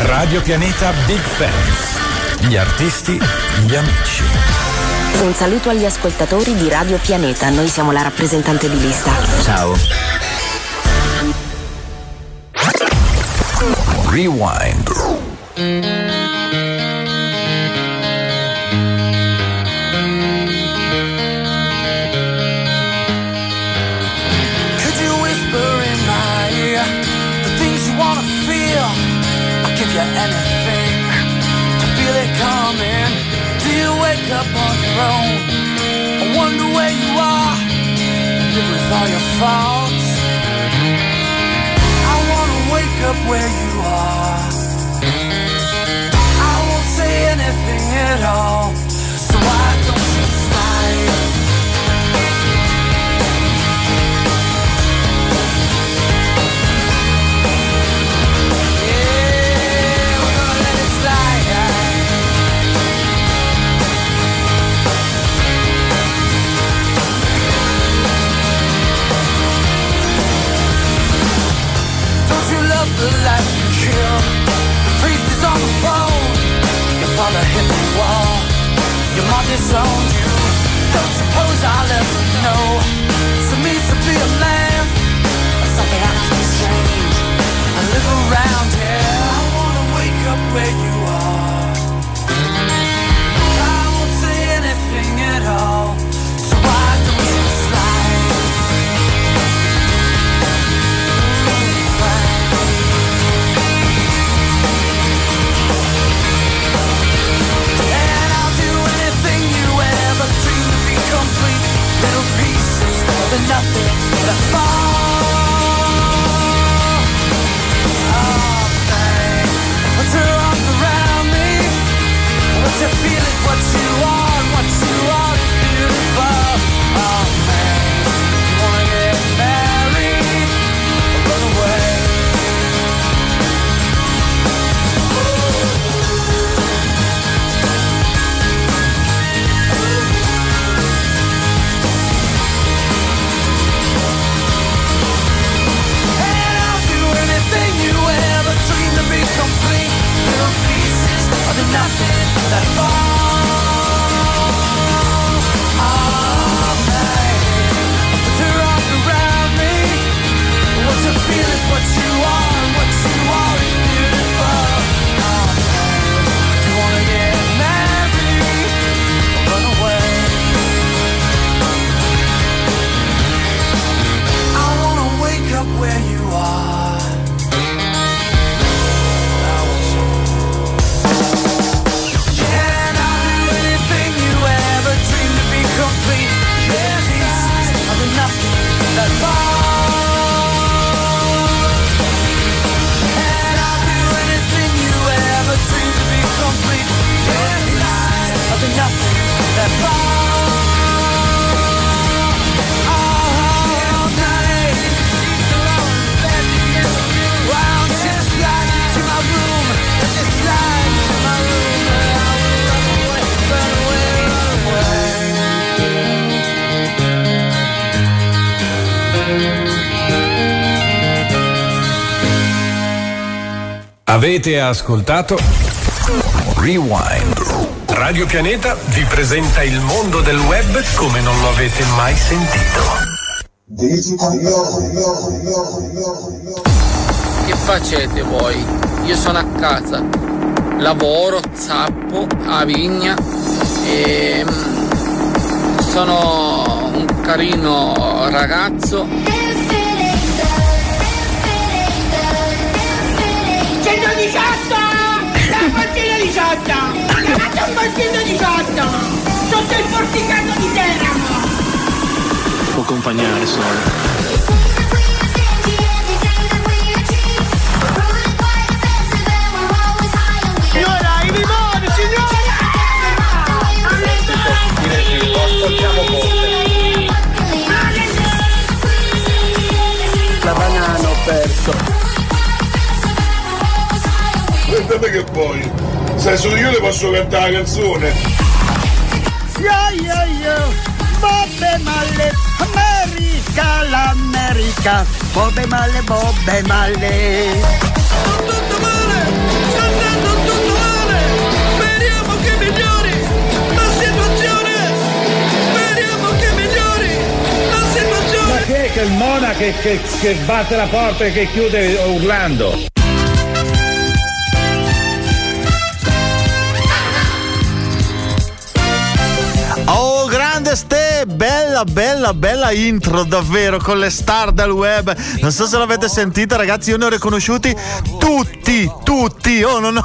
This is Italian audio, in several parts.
Radio Pianeta Big Fans. Gli artisti, gli amici. Un saluto agli ascoltatori di Radio Pianeta, noi siamo la rappresentante di lista. Ciao. Rewind. All your faults. I wanna wake up where you are. I won't say anything at all. Father hit the wall. Your mom disowned you. Don't suppose I'll ever know. So means to be a man. Or something actually strange. I live around here. I wanna wake up where you are. than nothing but a fall of pain. What's wrong around me? What you feel is what you are, what you are is beautiful. Avete ascoltato Rewind. Radio Pianeta vi presenta il mondo del web come non lo avete mai sentito. Che facete voi? Io sono a casa, lavoro, zappo, a vigna e mm, sono un carino ragazzo. La portina 18! Chiamate un portino 18! Sotto il porticato di Teramo! Può accompagnare solo. Signora, i limoni, La banana ho perso aspettate che poi. Sai, solo io le posso cantare la canzone. Yo yo yo, Bobbe male, America, l'America, Bobbe Malle, Bobbe Sto Tutto male, sto andando tutto male, speriamo che migliori la situazione, speriamo che migliori la situazione. Ma che, che il monaco che, che, che batte la porta e che chiude urlando? Ste, bella, bella, bella intro davvero con le star del web. Non so se l'avete sentita, ragazzi, io ne ho riconosciuti tutti, tutti. Oh, non ho,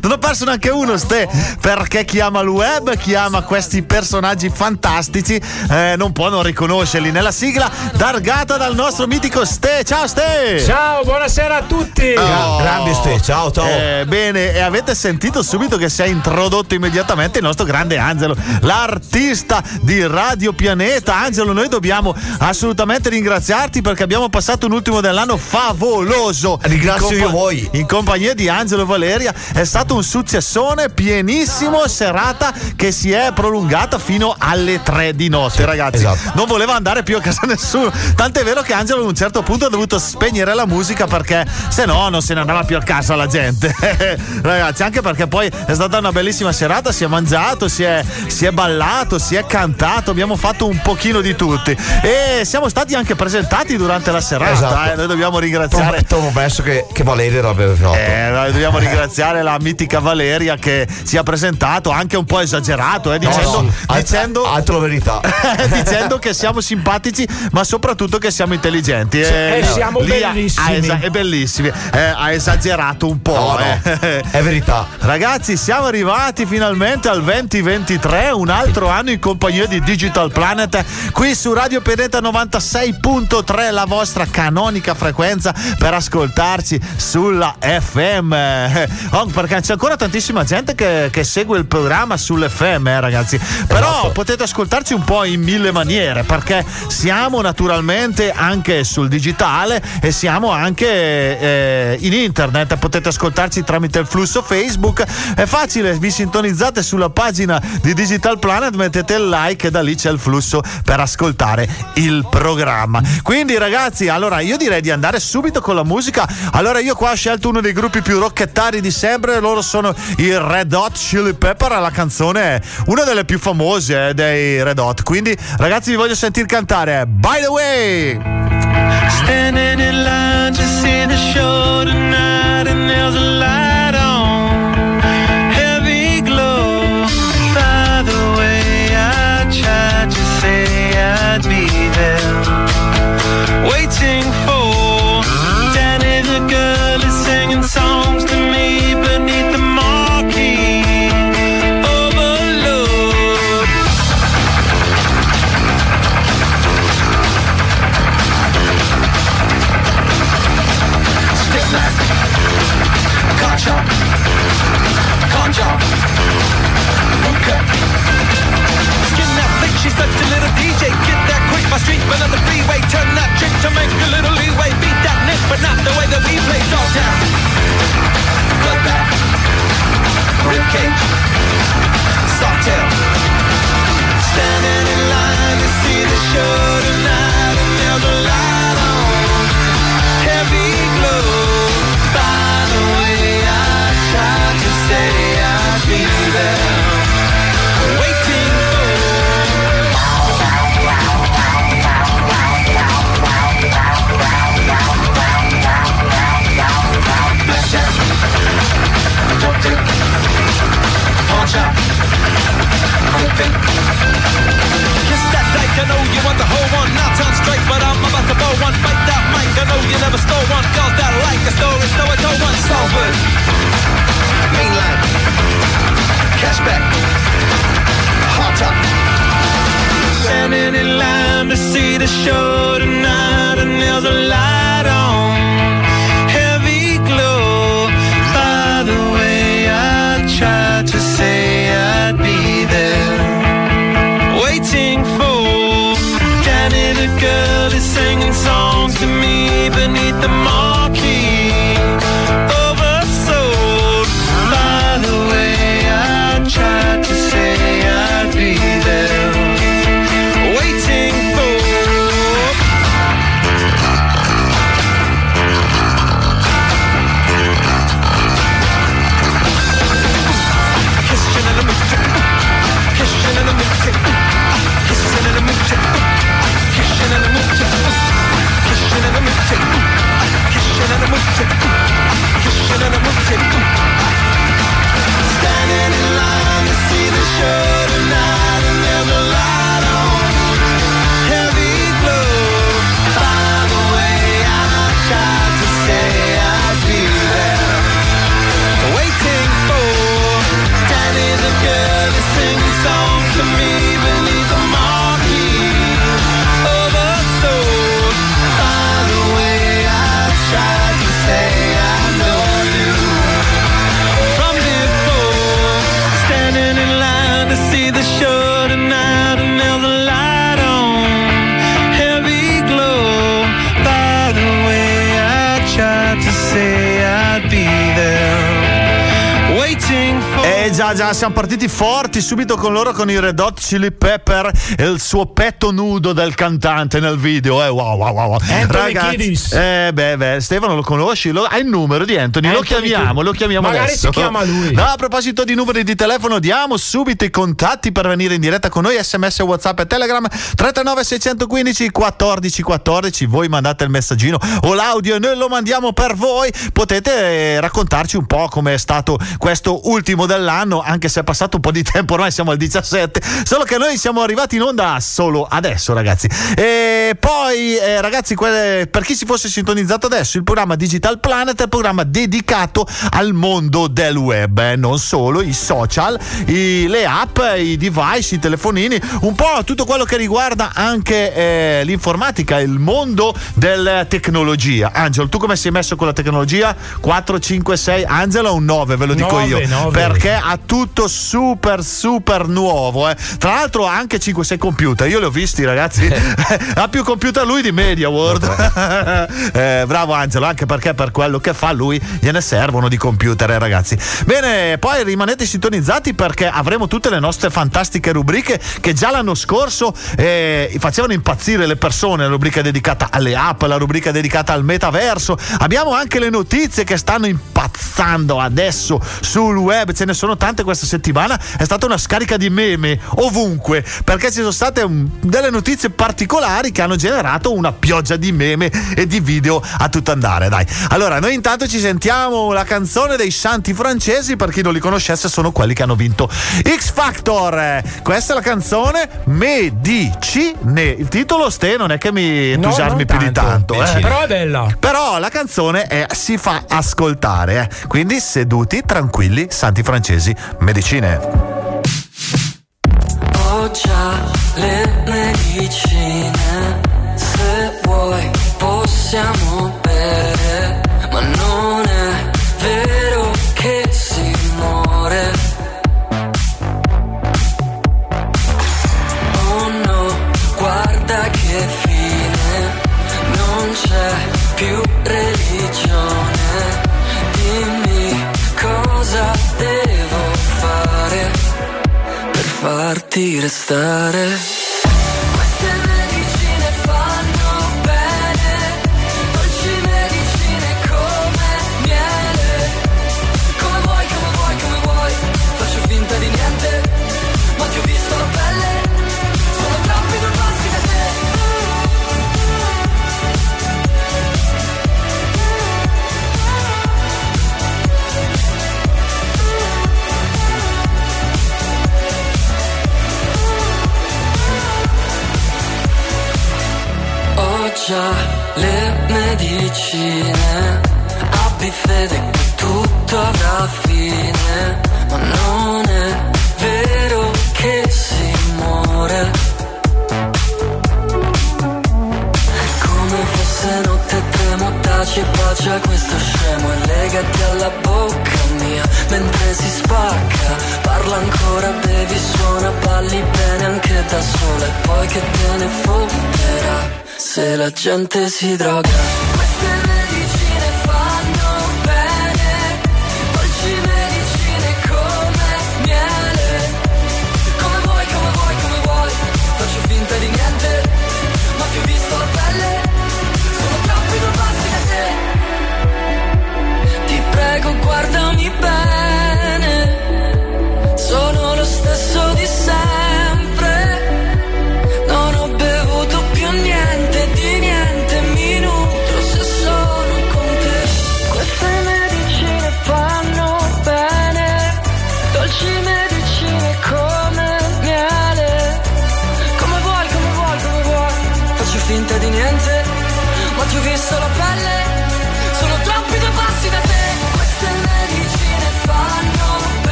non ho- perso neanche uno, Ste, perché chi ama il web, chi ama questi personaggi fantastici, eh, non può non riconoscerli. Nella sigla targata dal nostro mitico Ste. Ciao, Ste! Ciao, buonasera a tutti. Oh. Grande Ste, ciao, ciao. Eh, bene, e avete sentito subito che si è introdotto immediatamente il nostro grande Angelo, l'artista di Radio Pianeta. Angelo, noi dobbiamo assolutamente ringraziarti perché abbiamo passato un ultimo dell'anno favoloso. Ringrazio In io voi. In compagnia di Angelo e Valeria è stato un successone pienissimo, serata che si è prolungata fino alle 3 di notte, ragazzi. esatto. Non voleva andare più a casa nessuno. Tant'è vero che Angelo ad un certo punto ha dovuto spegnere la musica perché se no non se ne andava più a casa la gente. Ragazzi, anche perché poi è stata una bellissima serata, si è mangiato, si è, si è ballato, si è cantato, abbiamo fatto un pochino di tutti. E siamo stati anche presentati durante la serata. Esatto. eh. Noi dobbiamo ringraziare. Prometto, promesso che, che Valeria l'aveva fatto. Eh, noi dobbiamo ringraziare la mitica Valeria che si è presentato anche un po' esagerato, eh, dicendo, no, alt- dicendo, altro verità. dicendo che siamo simpatici, ma soprattutto che siamo intelligenti. e no, siamo lì ha- bellissimi. Esa- è bellissimi. Eh, ha esagerato un po'. No, no, eh. è verità. Ragazzi, siamo arrivati finalmente al 2023, un altro anno in compagnia di Digital Planet, qui su Radio Pianeta 96.3, la vostra canonica frequenza per ascoltarci sulla FM. Eh, oh, perché c'è ancora tantissima gente che, che segue il programma sull'FM, eh, ragazzi. Però Esatto. potete ascoltarci un po' in mille maniere, perché siamo naturalmente anche sul digitale e siamo anche eh, in internet. Potete ascoltarci tramite il flusso Facebook. È facile, vi sintonizzate sulla pagina di Digital Planet, mettete il like e da lì c'è il flusso per ascoltare il programma. Quindi, ragazzi, allora io direi di andare subito con la musica. Allora, io qua ho scelto uno dei gruppi più rockettari di sempre. Loro sono i Red Hot Chili Pepper. La canzone è una delle più famose eh, dei Red Hot. Quindi, ragazzi, vi voglio sentire cantare By the way. Standing in line to see the show tonight, and there's a light on, heavy glow. By the way, I tried to say I'd be there, waiting for my street, but not the freeway. Turn that trick to make a little leeway. Beat that nick, but not the way that we play. Dogtown, bloodbath, ribcage, quick Kiss that dyke, I know you want the whole one. Not on straight, but I'm about to blow one. Bite that mic, I know you never stole one. Girls that like a story, so I told one. Salford, mainline, cashback, hot top. Standing in line to see the show tonight, and there's a light on, fool. the girl is singing songs. Già già, siamo partiti forti subito con loro con i Red Hot Chili Pepper e il suo petto nudo del cantante nel video. Eh, wow, wow, wow. Anthony Kiddis. eh, beh, beh, Stefano lo conosci? Lo- hai il numero di Anthony? lo Anthony chiamiamo, Kiddis. lo chiamiamo Magari adesso. si chiama lui. No, a proposito di numeri di telefono, diamo subito i contatti per venire in diretta con noi, sms, whatsapp e telegram 339 615 14 14. Voi mandate il messaggino o l'audio e noi lo mandiamo per voi. Potete eh, raccontarci un po' come è stato questo ultimo dell'anno, anche se è passato un po' di tempo, ormai siamo al 17, solo che noi siamo arrivati in onda solo adesso, ragazzi. E poi, eh, ragazzi, que- per chi si fosse sintonizzato adesso, il programma Digital Planet è il programma dedicato al mondo del web, eh, non solo i social, i- le app, i device, i telefonini, un po' tutto quello che riguarda anche eh, l'informatica, il mondo della tecnologia. Angelo, tu come sei messo con la tecnologia? 4, 5, 6, Angelo un 9, ve lo dico Nove, io. nove. Perché tutto super, super nuovo. eh. Tra l'altro ha anche 5-6 computer, io li ho visti ragazzi. ha più computer lui di Media World. Eh, bravo Angelo, anche perché per quello che fa lui gliene servono di computer, eh, ragazzi. Bene, poi rimanete sintonizzati perché avremo tutte le nostre fantastiche rubriche che già l'anno scorso eh, facevano impazzire le persone, la rubrica dedicata alle app, la rubrica dedicata al metaverso. Abbiamo anche le notizie che stanno impazzando adesso sul web, ce ne sono tante questa settimana, è stata una scarica di meme ovunque perché ci sono state delle notizie particolari che hanno generato una pioggia di meme e di video a tutto andare, dai. Allora, noi intanto ci sentiamo la canzone dei Santi francesi, per chi non li conoscesse sono quelli che hanno vinto X Factor. Eh, Questa è la canzone Medicine. Il titolo ste non è che mi No, entusiasmi non più di tanto, tanto. eh. Però è bella. Però la canzone è- si fa ascoltare, eh. quindi seduti, tranquilli, santi francesi, medicine. Ho già le medicine, se vuoi possiamo farti restare. Già le medicine, abbi fede che tutto avrà fine, ma non è vero che si muore. Come fosse notte tremo, taci e bacia questo scemo e legati alla bocca mia mentre si spacca. Parla ancora, bevi, suona, balli bene anche da sola e poi che te ne fotterà se la gente si droga.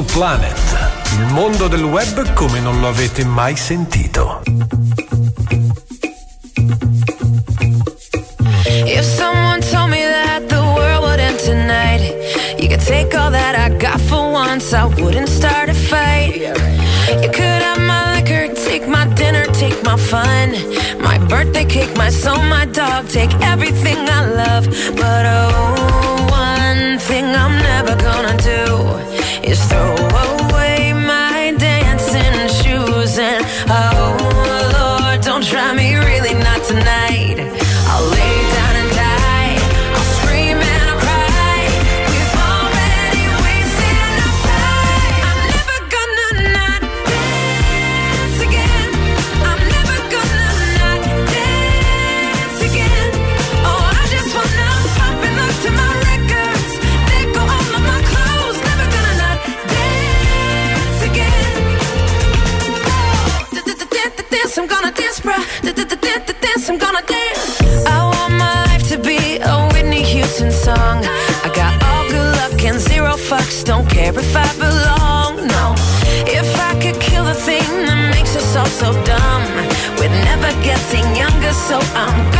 Planet, il mondo del web come non lo avete mai sentito. If someone told me that the world would end tonight, you could take all that I got for once, I wouldn't start a fight. You could have my liquor, take my dinner, take my fun, my birthday cake, my soul, my dog, take everything I love. But oh, one thing I'm never gonna do tonight. Fucks. Don't care if I belong. No, if I could kill the thing that makes us all so dumb, we're never getting younger, so I'm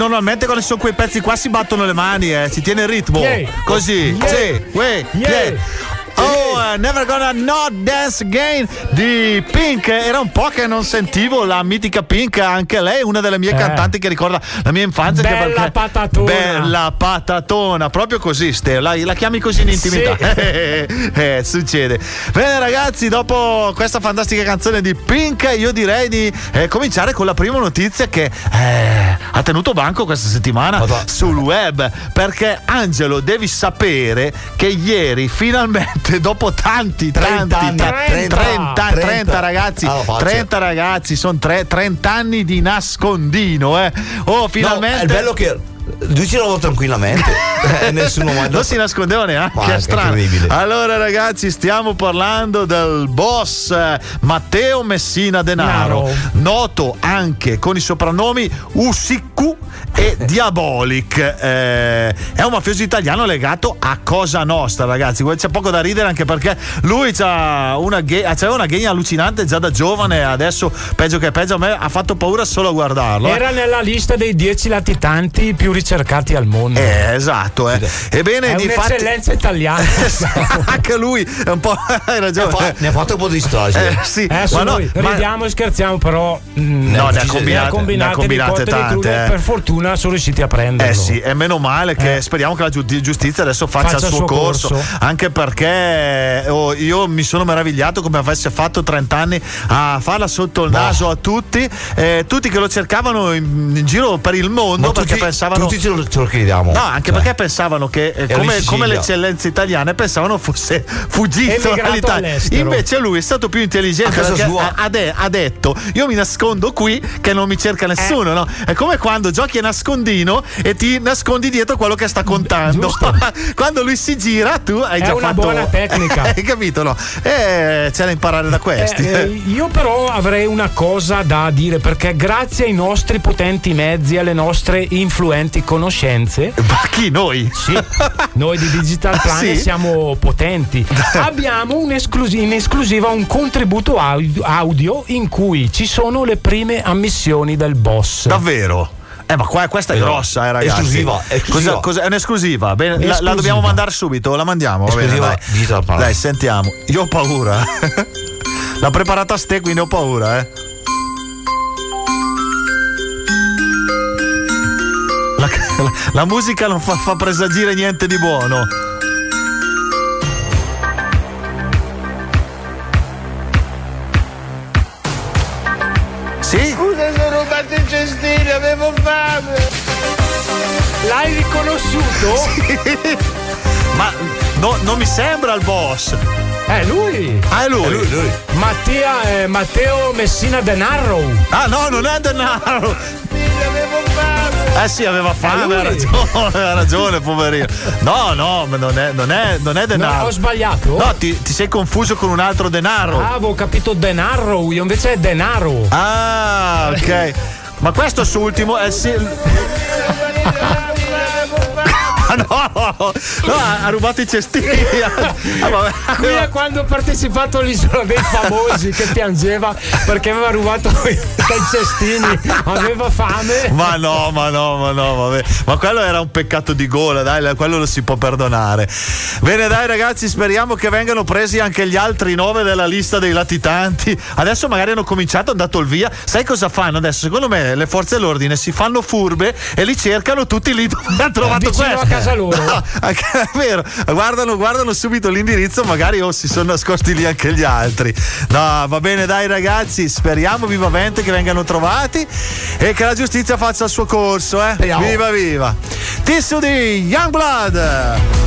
normalmente quando ci sono quei pezzi qua si battono le mani, eh, si tiene il ritmo. Yeah. Così, Yeah. sì, uè, Yeah. yeah. Eh, Never Gonna Not Dance Again di Pink. Era un po' che non sentivo la mitica Pink, anche lei, una delle mie Eh. cantanti che ricorda la mia infanzia. Bella perché- patatona. Bella patatona, proprio così, Ste. La, la chiami così in intimità. Sì. Eh, succede. Bene, ragazzi, dopo questa fantastica canzone di Pink, io direi di eh, cominciare con la prima notizia che eh, ha tenuto banco questa settimana sul web. Perché Angelo, devi sapere che ieri finalmente, dopo tanti, 30 tanti, anni, ta- 30, 30, 30 30 ragazzi, Ah, lo faccio. 30 ragazzi, sono 30 anni di nascondino, eh. Oh, finalmente. No, è bello che lui ci lavora tranquillamente. Eh, nessuno mai. Non si nascondeva neanche, Ma è strano. Allora, ragazzi, stiamo parlando del boss eh, Matteo Messina Denaro, Denaro. noto anche con i soprannomi Usiku e Diabolic. Eh, è un mafioso italiano legato a Cosa Nostra, ragazzi. C'è poco da ridere anche perché lui c'ha una, ghe- c'aveva una ghegna allucinante già da giovane, adesso peggio che peggio, a me ha fatto paura solo a guardarlo. eh. Era nella lista dei 10 latitanti più ricercati al mondo. Eh, esatto, eh. Ebbene, È difatti- un'eccellenza italiana. anche lui è un po'. Hai ragione. Ne ha fatto un po' di storia. Eh, sì, Eh, ma no, noi ma- ridiamo e scherziamo, però mm, No, ne ha ci- combinate- ne ha combinate di cotte e di tante, eh. Per fortuna sono riusciti a prenderlo. Eh sì, e meno male che speriamo che la giu- giustizia adesso faccia, Faccia il suo, suo corso, corso. Anche perché oh, io mi sono meravigliato come avesse fatto 30 anni a farla sotto il naso a tutti, eh, tutti che lo cercavano in, in giro per il mondo Ma perché tutti, pensavano. Tutti ce lo, ce lo chiediamo. No, anche perché pensavano che eh, come, come le eccellenze italiane pensavano fosse fuggito dall'Italia. Invece lui è stato più intelligente perché sua. ha, de- ha detto io mi nascondo qui che non mi cerca nessuno. no? È come quando giochi a nascondino e ti nascondi dietro quello che sta contando. quando lui si gira, tu hai È già una fatto. buona tecnica. hai capito? No? Eh, c'è da imparare da questi. Eh, eh, io però avrei una cosa da dire perché grazie ai nostri potenti mezzi, alle nostre influenti conoscenze, Ma chi noi? sì, noi di Digital Ah, Planet sì? siamo potenti. Abbiamo un esclusi- in esclusiva un contributo audio, in cui ci sono le prime ammissioni del boss. Davvero? Eh, ma qua, questa è Però, grossa, eh, ragazzi. esclusiva, esclusiva. Cosa- cosa- è un'esclusiva. Bene, la- La, Esclusiva. dobbiamo mandare subito, la mandiamo. Va bene, Esclusiva dai. Dai, sentiamo. Io ho paura. L'ha preparata a ste, quindi ho paura, eh. La, la- musica non fa, fa presagire niente di buono. Sì? Scusa, sono rubato il cestino, avevo fame. L'hai riconosciuto? Ma no- non mi sembra il boss. È lui! Ah, è lui. Mattia, eh, Matteo Messina Denarro. Ah no, non è denaro. Avevo. Eh sì, aveva fame, ha lui. ragione, ha ragione, poverino. No, no, ma non è, non è, non è No, denaro. ho sbagliato? No, ti, ti sei confuso con un altro denaro. Ah, avevo capito Denarro, io invece è Denaro. Ah, ok. Ma questo su ultimo è sì. No, no, ha rubato i cestini. Ah. Qui è quando ho partecipato all'isola dei famosi che piangeva perché aveva rubato dai cestini, aveva fame. Ma no, ma no, ma no, vabbè. Ma quello era un peccato di gola, dai, quello lo si può perdonare. Bene, dai, ragazzi, speriamo che vengano presi anche gli altri nove della lista dei latitanti. Adesso magari hanno cominciato, hanno dato il via. Sai cosa fanno adesso? Secondo me le forze dell'ordine si fanno furbe e li cercano tutti lì dove hanno trovato Vicino questo. Casa loro. No, anche- è vero, guardano, guardano subito l'indirizzo, magari oh, si sono nascosti lì anche gli altri. No, va bene, dai, ragazzi, speriamo vivamente che vengano trovati e che la giustizia faccia il suo corso, eh. Speriamo. Viva, viva. Tissue di Youngblood.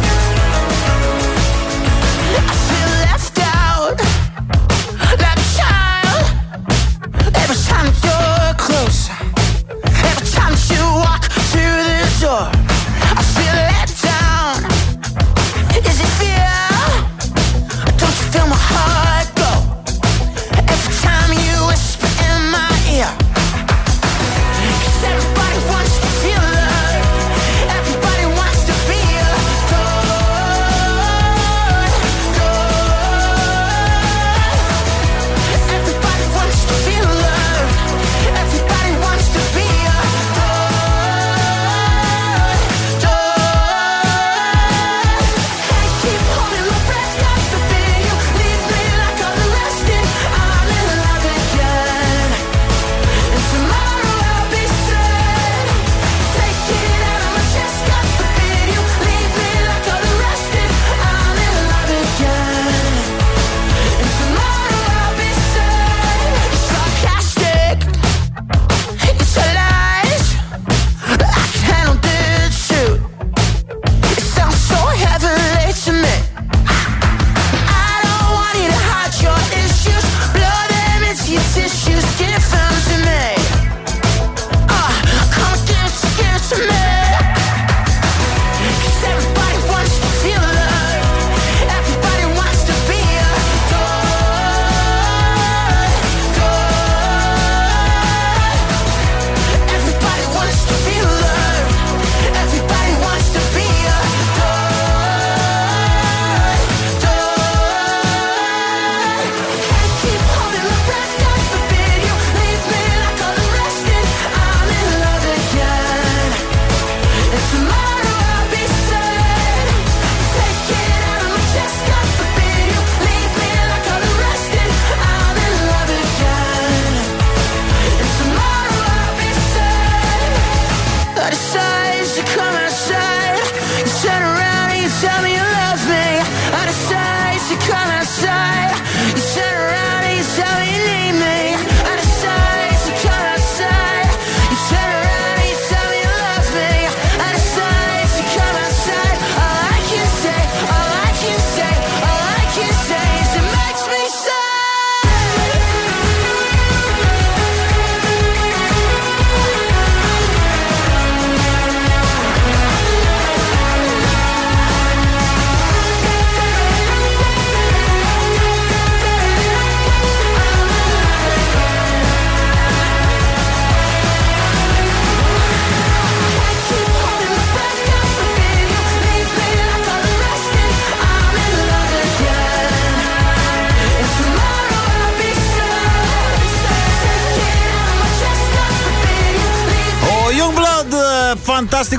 every time you walk through the door,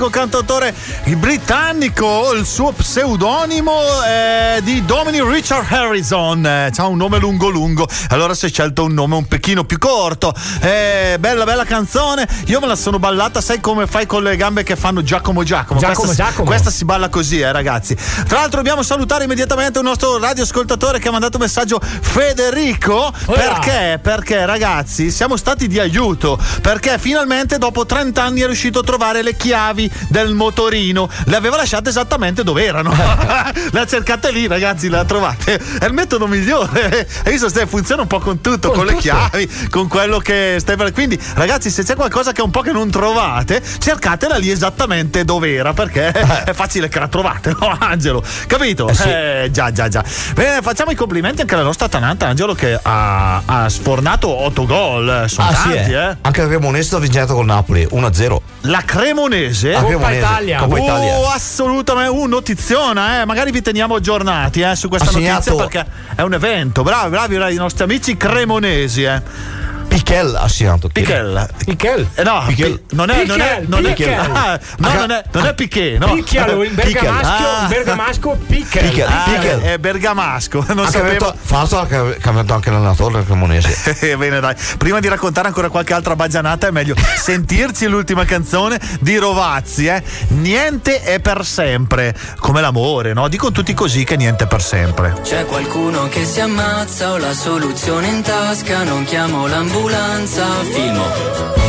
fantastico cantautore britannico, il suo pseudonimo è di Dominic Richard Harrison. Eh, un nome lungo lungo, allora si è scelto un nome un pochino più corto. Eh, bella bella canzone, io me la sono ballata, sai come fai con le gambe che fanno Giacomo Giacomo? Giacomo, questa, Giacomo. questa si balla così, eh, ragazzi. Tra l'altro dobbiamo salutare immediatamente un nostro radioascoltatore che ha mandato un messaggio Federico. Perché? Perché ragazzi siamo stati di aiuto. Perché finalmente dopo 30 anni è riuscito a trovare le chiavi del motorino. Le aveva lasciate esattamente dove erano. le ha cercate lì, ragazzi, le ha trovate. È il metodo migliore. Hai visto, Ste, funziona un po' con tutto, con, Con le tutto. chiavi, con quello che stai per. Quindi, ragazzi, se c'è qualcosa che è un po' che non trovate, cercatela lì esattamente dove era. Perché è facile che la trovate, no, Angelo? Capito? Eh sì. Eh, già, già, già. Bene, facciamo i complimenti anche alla nostra Tananta Angelo che ha, ha sfornato 8 gol. Sono Ah, sì, tanti, eh. eh. Anche la Cremonese ha vinto col Napoli 1-0. La Cremonese. La Cremonese, Coppa Italia. Oh, assolutamente, un notiziona, eh. Magari vi teniamo aggiornati eh, su questa Ha notizia segnato- perché è un evento. Bravi, bravi, bravi, i nostri amici cremonesi, eh. Pichel ha segnato. Pichel. Pichel. Eh, no, Pichel. pi- non è, non è, Pichel, non è, Pichel. ah, no, non è, non è Piquet, no. Picchialo, bergamasco, Ah. bergamasco Pickel. Pichel. Ah, Pichel. è bergamasco, non Ha sapevo. l'altro ha cambiato anche l'allenatore Cremonese. Eh, Bene, dai. Prima di raccontare ancora qualche altra baggianata, è meglio sentirci l'ultima canzone di Rovazzi, eh. Niente è per sempre. Come l'amore, no? Dicono tutti così che niente è per sempre. C'è qualcuno che si ammazza, ho la soluzione in tasca, non chiamo l'ambulanza, filmo.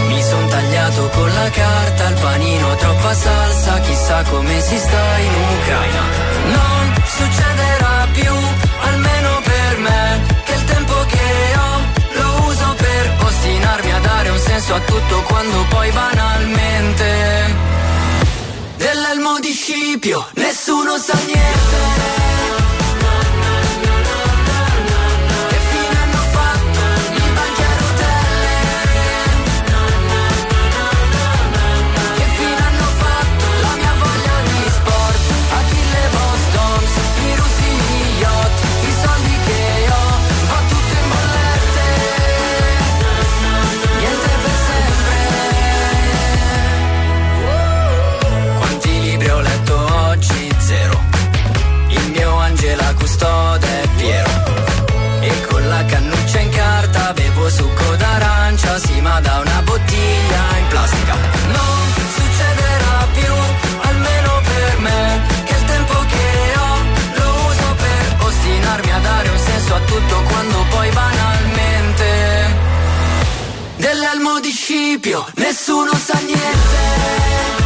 Mi son tagliato con la carta, il panino troppa salsa, chissà come si sta in Ucraina. Non succederà più, almeno per me, che il tempo che ho lo uso per ostinarmi a dare un senso a tutto quando poi banalmente dell'elmo di Scipio nessuno sa niente. Da una bottiglia in plastica. Non succederà più, almeno per me, che il tempo che ho lo uso per ostinarmi a dare un senso a tutto quando poi banalmente dell'elmo di Scipio nessuno sa niente.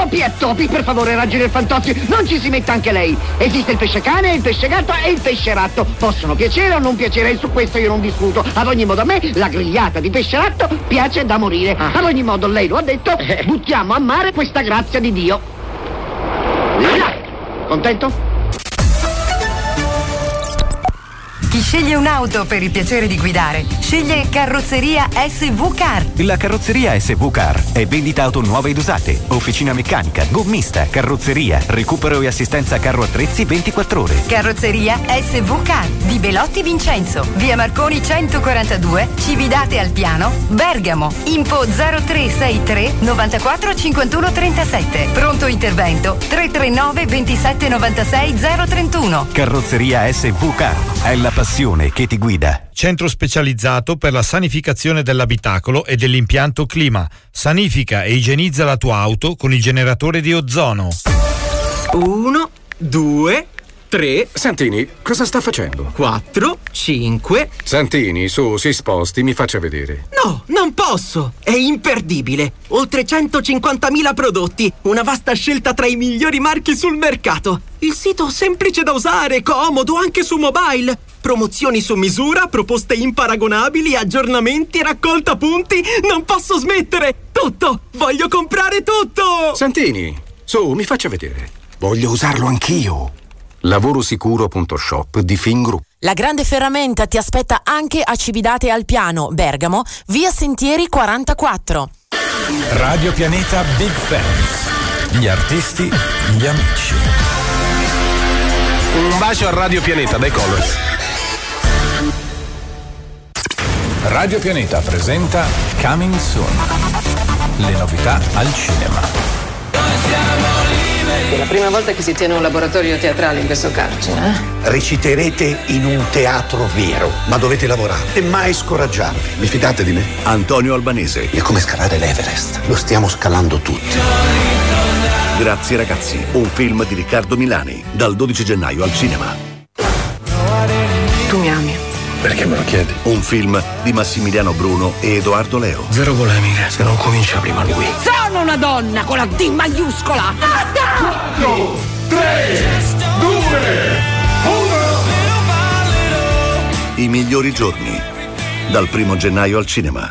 Topi e topi, per favore, raggine il Fantozzi, non ci si metta anche lei. Esiste il pesce cane, il pesce gatto e il pesce ratto. Possono piacere o non piacere, e su questo io non discuto. Ad ogni modo a me la grigliata di pesce ratto piace da morire. Ad ogni modo lei lo ha detto, buttiamo a mare questa grazia di Dio. Contento? Chi sceglie un'auto per il piacere di guidare, sceglie Carrozzeria SV Car. La carrozzeria SV Car è vendita auto nuove ed usate, officina meccanica, gommista, carrozzeria, recupero e assistenza carro attrezzi 24 ore. Carrozzeria SV Car di Belotti Vincenzo, via Marconi 142, Cividate al Piano, Bergamo. Info 0363 94 51 37. Pronto intervento 339 27 96 031. Carrozzeria SV Car è la passione che ti guida. Centro specializzato per la sanificazione dell'abitacolo e dell'impianto clima. Sanifica e igienizza la tua auto con il generatore di ozono. Uno, due, tre. Santini, cosa sta facendo? Quattro, cinque. Santini, su, si sposti, mi faccia vedere. No, non posso! È imperdibile! Oltre 150.000 prodotti, una vasta scelta tra i migliori marchi sul mercato. Il sito semplice da usare, comodo anche su mobile. Promozioni su misura, proposte imparagonabili, aggiornamenti, raccolta punti. Non posso smettere! Tutto! Voglio comprare tutto! Santini, su, mi faccia vedere. Voglio usarlo anch'io. Lavorosicuro.shop di Fingroup. La grande ferramenta ti aspetta anche a Cividate al Piano, Bergamo, via Sentieri 44. Radio Pianeta Big Fans. Gli artisti, gli amici. Un bacio a Radio Pianeta dai Colors. Radio Pianeta presenta Coming Soon. Le novità al cinema. È la prima volta che si tiene un laboratorio teatrale in questo carcere, eh? Reciterete in un teatro vero, ma dovete lavorare e mai scoraggiarvi. Vi fidate di me? Antonio Albanese. È come scalare l'Everest. Lo stiamo scalando tutti. Grazie ragazzi, un film di Riccardo Milani, dal 12 gennaio al cinema. Tu mi ami. Perché me lo chiedi? Un film di Massimiliano Bruno e Edoardo Leo. Zero polemiche, se non comincia prima lui. Sono una donna con la D maiuscola! 4, 3, 2, 1. I migliori giorni, dal primo gennaio al cinema.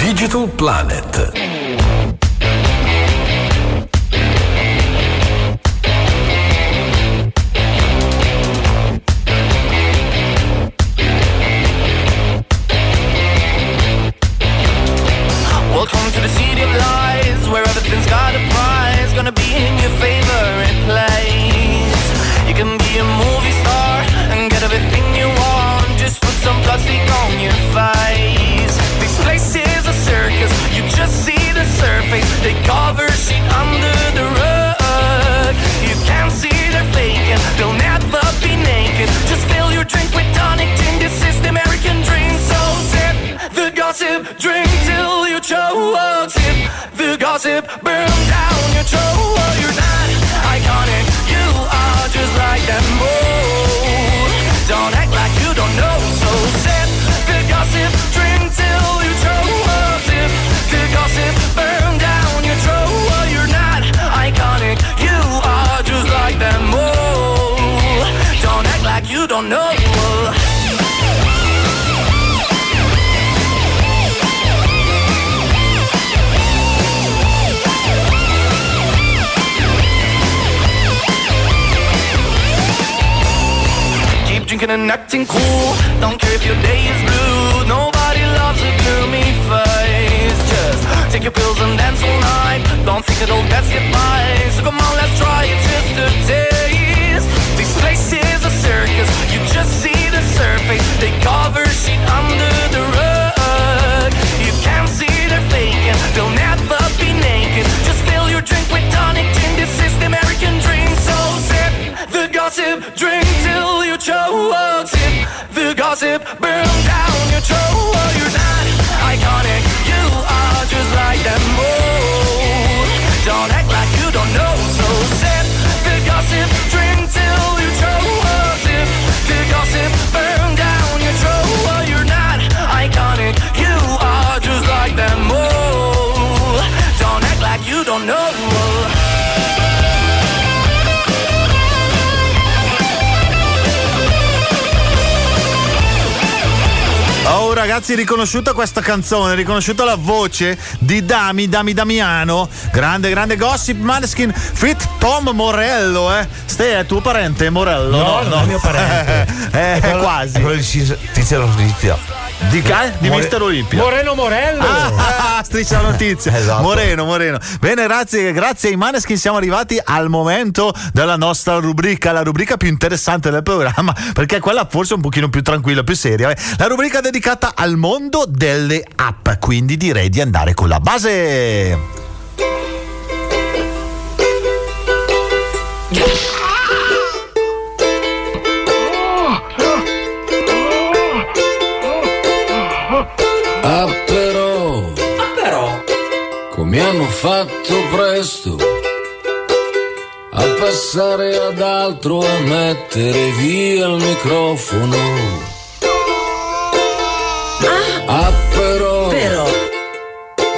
Digital Planet. Drinking and acting cool. Don't care if your day is blue. Nobody loves a gloomy face. Just take your pills and dance all night. Don't think it'll get you by. So come on, let's try it just a taste. This place is a circus. You just see the surface. They cover shit under the rug. You can't see they're faking. They'll never be naked. Just fill your drink with tonic gin. This is the American dream. So sip the gossip, drink till the gossip? Burn down your truck. Ragazzi riconosciuta questa canzone, riconosciuta la voce di Dami, Dami Damiano, grande grande gossip Maneskin fit Tom Morello, eh. Ste è tuo parente Morello? No, non è mio parente. eh, È quello- quasi. È quello di Tiziano Olimpia. Di, che? di More- Mister Olimpia. Moreno Morello. Ah, striscia la notizia. Esatto. Moreno, Moreno. Bene, grazie, grazie ai Maneskin siamo arrivati al momento della nostra rubrica, la rubrica più interessante del programma, perché è quella forse un pochino più tranquilla, più seria. eh. La rubrica dedicata al mondo delle app, quindi direi di andare con la base. Come hanno fatto presto a passare ad altro, a mettere via il microfono. Ah però, Però,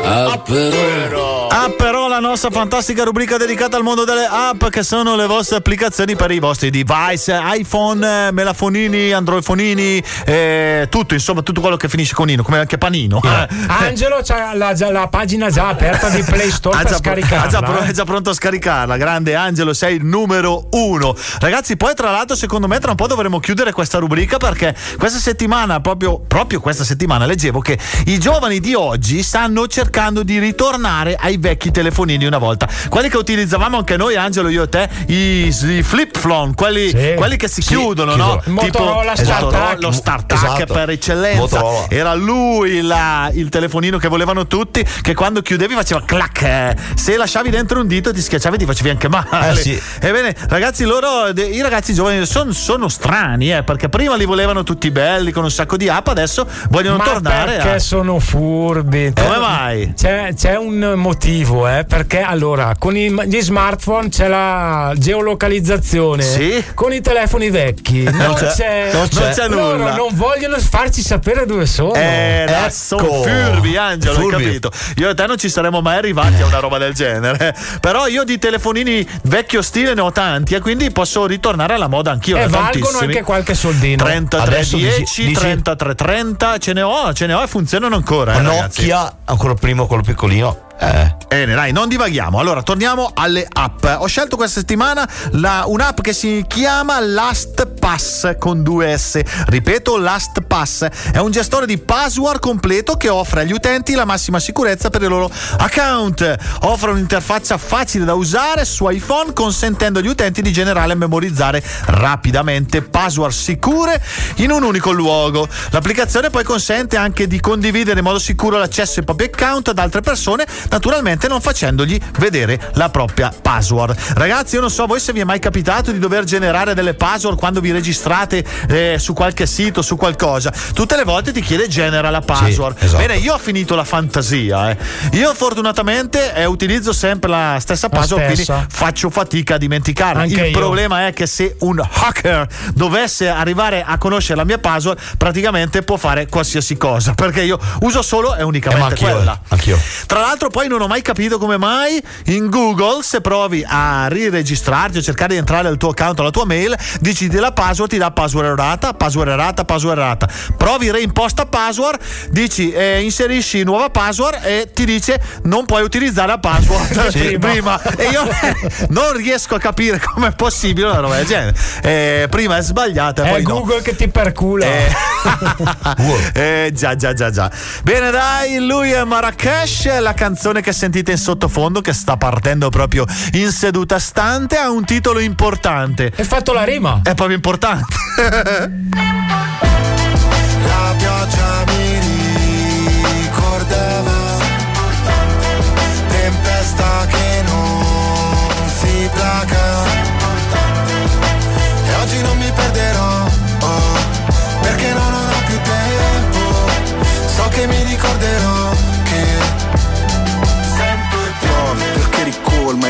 ah però. Ah, però la nostra fantastica rubrica dedicata al mondo delle app, che sono le vostre applicazioni per i vostri device, iPhone, eh, melafonini, androifonini, eh, tutto, insomma, tutto quello che finisce con Ino, come anche Panino. Eh. Angelo ha la, la pagina già aperta di Play Store Ha per già, ha scaricarla. già pro- eh. è già pronto a scaricarla. Grande Angelo, sei il numero uno. Ragazzi, poi tra l'altro, secondo me, tra un po' dovremo chiudere questa rubrica perché questa settimana, proprio, proprio questa settimana, leggevo che i giovani di oggi stanno cercando di ritornare ai vecchi telefonini una volta. Quelli che utilizzavamo anche noi, Angelo, io e te, i, i flip phone, quelli, Sì. quelli che si Sì, chiudono, chiudono. no? Il Motorola StarTAC. lo StarTAC Esatto. per eccellenza. Motorola. Era lui la- il telefonino che volevano tutti, che quando chiudevi faceva clac. eh. Se lasciavi dentro un dito ti schiacciavi e ti facevi anche male. Eh, sì. Ebbene, ragazzi, loro, i ragazzi giovani son- sono strani, eh, perché prima li volevano tutti belli con un sacco di app, adesso vogliono Ma tornare perché a. sono furbi? Come mai? C'è, c'è un motivo, eh, perché allora con i- gli smartphone c'è la geolocalizzazione. Sì. Con i telefoni vecchi non, c'è- c'è, non c'è. c'è Loro nulla. non vogliono farci sapere dove sono. Eh, Ecco. sono furbi, Angelo, hai Furbi. capito? Io e te non ci saremmo mai arrivati a una roba del genere. Però io di telefonini vecchio stile ne ho tanti e quindi posso ritornare alla moda anch'io. e valgono tantissimi. anche qualche soldino. 3310, Adesso dici- dici- 3330, ce ne ho, ce ne ho e funzionano ancora. eh. Nokia, ancora prima quello piccolino. Eh. Bene, dai, non divaghiamo. Allora, torniamo alle app. Ho scelto questa settimana la- un'app che si chiama LastPass con due S. Ripeto, LastPass è un gestore di password completo che offre agli utenti la massima sicurezza per i loro account. Offre un'interfaccia facile da usare su iPhone, consentendo agli utenti di generare e memorizzare rapidamente password sicure in un unico luogo. L'applicazione poi consente anche di condividere in modo sicuro l'accesso ai propri account ad altre persone, naturalmente non facendogli vedere la propria password. Ragazzi, io non so voi se vi è mai capitato di dover generare delle password quando vi registrate eh, su qualche sito, su qualcosa. Tutte le volte ti chiede genera la password. esatto. Bene, io ho finito la fantasia. eh. Io fortunatamente eh, utilizzo sempre la stessa La password, quindi stessa. faccio fatica a dimenticarla. Anche Il io. problema è che se un hacker dovesse arrivare a conoscere la mia password, praticamente può fare qualsiasi cosa. Perché io uso solo e Eh, unicamente anch'io, quella. eh, anch'io. Tra l'altro, poi non ho mai capito come mai in Google, se provi a riregistrarti o cercare di entrare al tuo account o alla tua mail, digiti la password, ti dà password errata, password errata, password errata. Provi reimposta password, dici eh, inserisci nuova password e ti dice non puoi utilizzare la password Sì, prima. E io non riesco a capire come è possibile una roba del genere. Eh, prima è sbagliata, È poi no. Google che ti percula. Eh, eh, già, già, già, già. Bene, dai, lui è Marrakesh. La canzone che sentite in sottofondo, che sta partendo proprio in seduta stante, ha un titolo importante. Hai fatto la rima. È proprio importante. La pioggia mi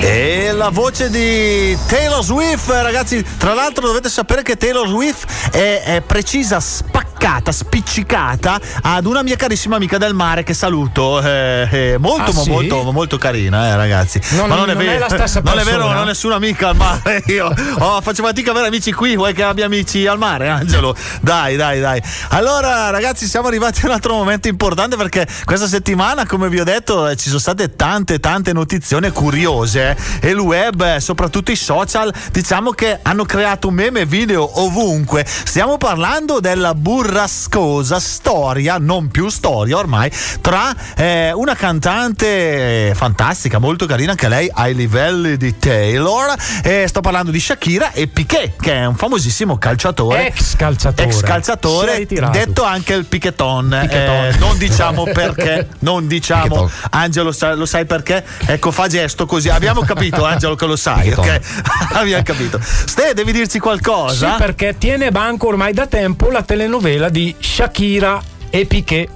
E la voce di Taylor Swift, ragazzi, tra l'altro dovete sapere che Taylor Swift è, è precisa, sp- ficcata, spiccicata ad una mia carissima amica del mare che saluto. eh, eh, molto, Ah, mo- sì? molto, molto carina, eh, ragazzi. Non- Ma non, è non è vero, la stessa non è vero, non ho nessuna amica al mare. Io oh, faccio fatica ad avere amici qui. Vuoi che abbia amici al mare, Angelo? Dai, dai, dai. Allora, ragazzi, siamo arrivati a un altro momento importante perché questa settimana, come vi ho detto, eh, ci sono state tante, tante notizioni curiose eh, e il web, eh, soprattutto i social, diciamo che hanno creato meme e video ovunque. Stiamo parlando della burrascosa storia, non più storia ormai, tra eh, una cantante eh, fantastica, molto carina, anche lei ai livelli di Taylor. E sto parlando di Shakira e Piquet, che è un famosissimo calciatore. Ex calciatore. Ex calciatore, detto anche il Piqueton. Piqueton. Eh, non diciamo perché, non diciamo. Angelo, sa- lo sai perché? Ecco, fa gesto così. Abbiamo capito, Angelo, che lo sai, ok? Abbiamo capito. Ste, devi dirci qualcosa? Sì, perché tiene banco ormai da tempo la telenovela di Shakira e Piquet.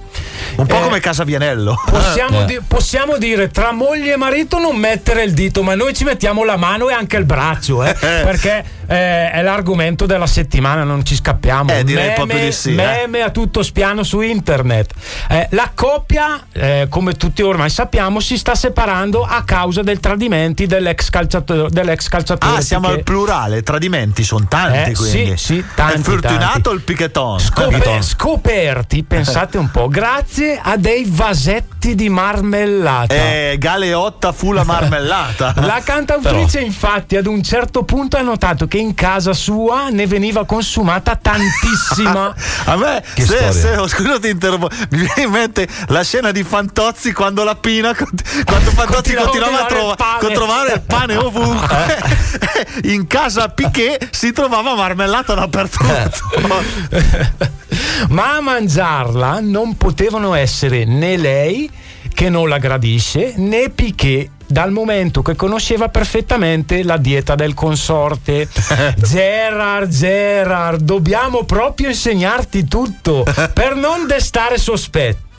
Un po' Eh, come Casa Vianello. Possiamo, Eh. di- possiamo dire tra moglie e marito non mettere il dito, ma noi ci mettiamo la mano e anche il braccio, eh, perché eh, è l'argomento della settimana, non ci scappiamo. Eh, direi meme, proprio di sì, eh. Meme a tutto spiano su internet. Eh, la coppia, eh, come tutti ormai sappiamo, si sta separando a causa dei tradimenti dell'ex calciatore. Dell'ex calciatore Ah, siamo Piquet. al plurale, tradimenti sono tanti Eh, quindi. sì, sì, tanti, È fortunato tanti. il Piqueton. Scope- scoperti, pensate un po', grazie a dei vasetti di marmellata. Eh, Galeotta fu la marmellata. La cantautrice, infatti, ad un certo punto ha notato che in casa sua ne veniva consumata tantissima. A me, Che se, se- oh, scusa ti interrompo, mi viene in mente la scena di Fantozzi quando la Pina, quando Fantozzi Continuava a, trova- trovare il pane. a trovare il pane ovunque. in casa Piquet si trovava marmellata dappertutto. Ma a mangiarla non potevano essere né lei, che non la gradisce, né Piquet. Dal momento che conosceva perfettamente la dieta del consorte, Gerard, Gerard, dobbiamo proprio insegnarti tutto per non destare sospetti.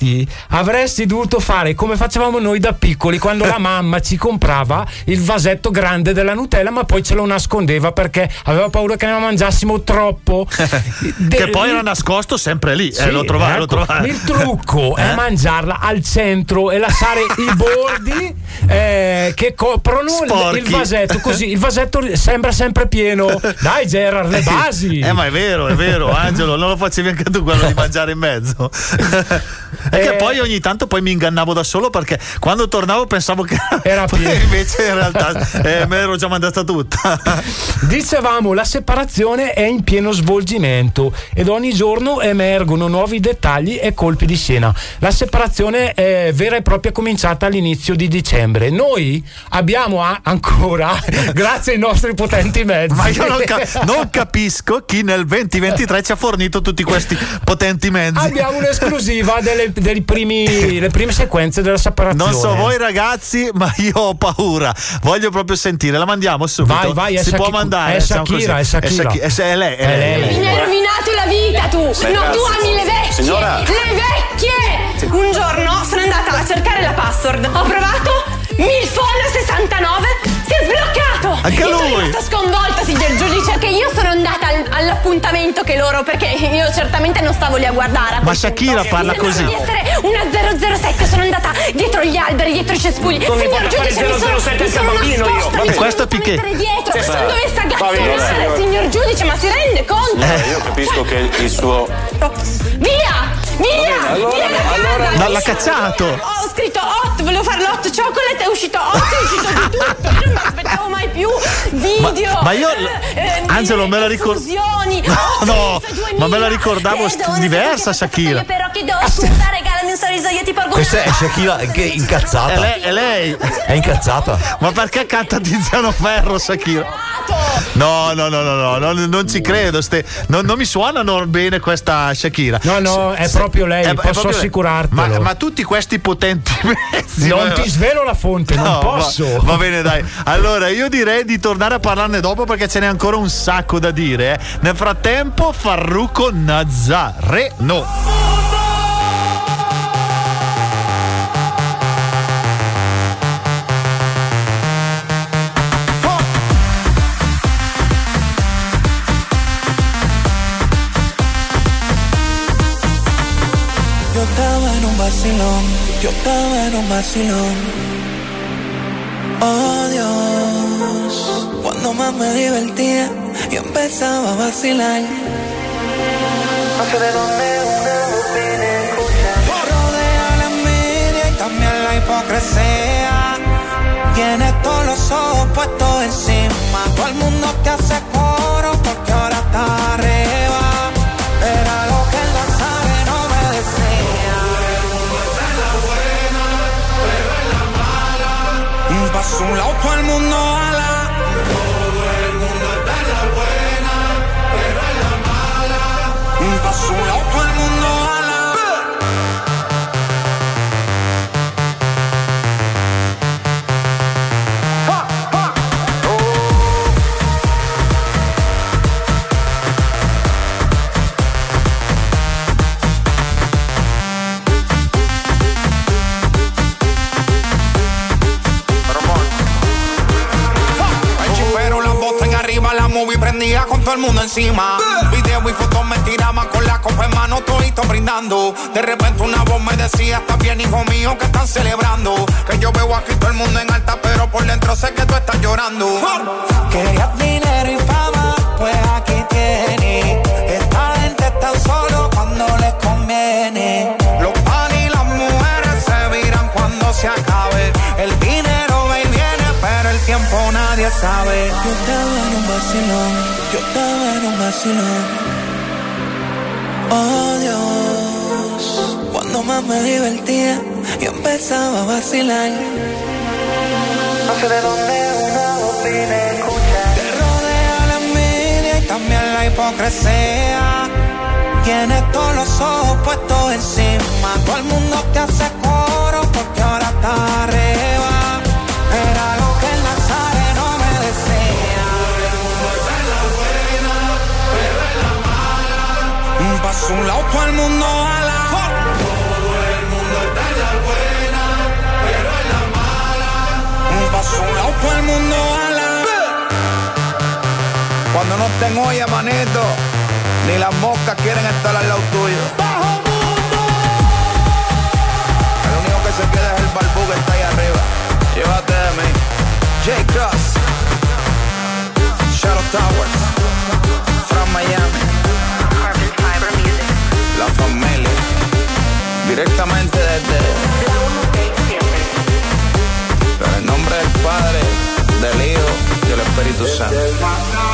Avresti dovuto fare come facevamo noi da piccoli quando la mamma ci comprava il vasetto grande della Nutella, ma poi ce lo nascondeva perché aveva paura che ne mangiassimo troppo. che poi era nascosto sempre lì. Sì, eh, lo trovai, lo ecco, trovai. Il trucco è Eh? mangiarla al centro e lasciare i bordi eh, che coprono il, Sporchi. il vasetto. Così il vasetto sembra sempre pieno. Dai, Gerard, le basi. Eh, ma è vero, è vero, Angelo, non lo facevi anche tu quello di mangiare in mezzo. E che Eh. poi ogni tanto poi mi ingannavo da solo perché quando tornavo pensavo che Era pieno. invece in realtà eh, me l'ero già mandata tutta. Dicevamo, la separazione è in pieno svolgimento ed ogni giorno emergono nuovi dettagli e colpi di scena. La separazione è vera e propria cominciata all'inizio di dicembre. Noi abbiamo a- ancora, grazie ai nostri potenti mezzi, Ma io non, ca- non capisco chi nel 2023 ci ha fornito tutti questi potenti mezzi. abbiamo un'esclusiva delle, dei primi, le prime sequenze della separazione. Non so voi ragazzi, ma io ho paura. Voglio proprio sentire. La mandiamo subito. Vai, vai, si può mandare. è Shakira, è Shakira. Shaki- è, è lei, è È lei. lei. Mi hai rovinato la vita tu! Beh, no, tu grazie. ami le vecchie! Signora. Le vecchie! Un giorno sono andata a cercare la password. Ho provato Milfone 69 si è sbloccato! Anche io sono lui. rimasta sconvolta, signor giudice, che io sono andata al- all'appuntamento che loro, perché io certamente non stavo lì a guardare. a Ma Shakira punto. parla Mi sembrava così. di essere una 007, sono andata dietro gli alberi, dietro i cespugli. Non signor giudice, mi sono, 007 mi sono bambino io. nascosta, Vabbè. mi sono Questo Piquet. dietro. Sì, sono dovessa Va bene, gattonare, signor giudice, ma si rende conto? Eh, io capisco che il suo. Via! Via! allora- da allora-! Ma l'ha cacciato. Ho scritto hot, volevo fare l'hot chocolate, è uscito hot, è uscito di tutto. Io non mi aspettavo mai più video. Ma- ma io- eh, Angelo, me la ricor- Fusioni. No, no, ma me la ricordavo st- diversa Shakira. Però chiedo scusa, regalami un sorriso, io ti porgo Questa è Shakira che è incazzata. È lei, è lei. È incazzata. Ma perché canta Tiziano Ferro, Shakira? No, no, no, no, no, no, non ci credo. non, mi suonano bene questa Shakira. No, no, è proprio lei, posso assicurartelo. Ma, tutti questi potenti mezzi. Non ti svelo la fonte, non posso. Va, bene, dai. Allora, io direi di tornare a parlarne dopo perché ce n'è ancora un sacco da dire. eh. Nel frattempo, Farruco Nazareno. Yo estaba en un vacilón. Oh Dios, cuando más me divertía y empezaba a vacilar. No sé de dónde una viene. Rodea la envidia y también la hipocresía. Tienes todos los ojos puestos encima. Todo el mundo te hace coro porque ahora está arriba. loco el mundo ala. Todo el mundo está en la buena, pero en la mala. Pasó loco el mundo ala. Todo el mundo encima. Video y fotos me tiraban con la copa en mano, todito brindando. De repente una voz me decía, está bien hijo mío, que están celebrando. Que yo veo aquí todo el mundo en alta, pero por dentro sé que tú estás llorando. Querías dinero y fama, pues aquí tienes. Esta gente está solo cuando les conviene. Los pan y las mujeres se viran cuando se acabe. El dinero tiempo nadie sabe. Yo estaba en un vacilón, yo estaba en un vacilón. Oh Dios, cuando más me divertía y empezaba a vacilar. No sé de dónde una voz viene a escuchar. Te rodea la envidia y también la hipocresía. Tienes todos los ojos puestos encima. Todo el mundo te hace coro porque ahora está arriba. Un a lado, todo el mundo ala. Todo el mundo está en la buena, pero en la mala. A un lado, todo el mundo ala. Cuando no estén olla, manito, ni las moscas quieren estar al lado tuyo. El único que se queda es el barbú que está ahí arriba. Llévate de mí. J. Cross. Shadow Towers. From Miami. Espírito Santo.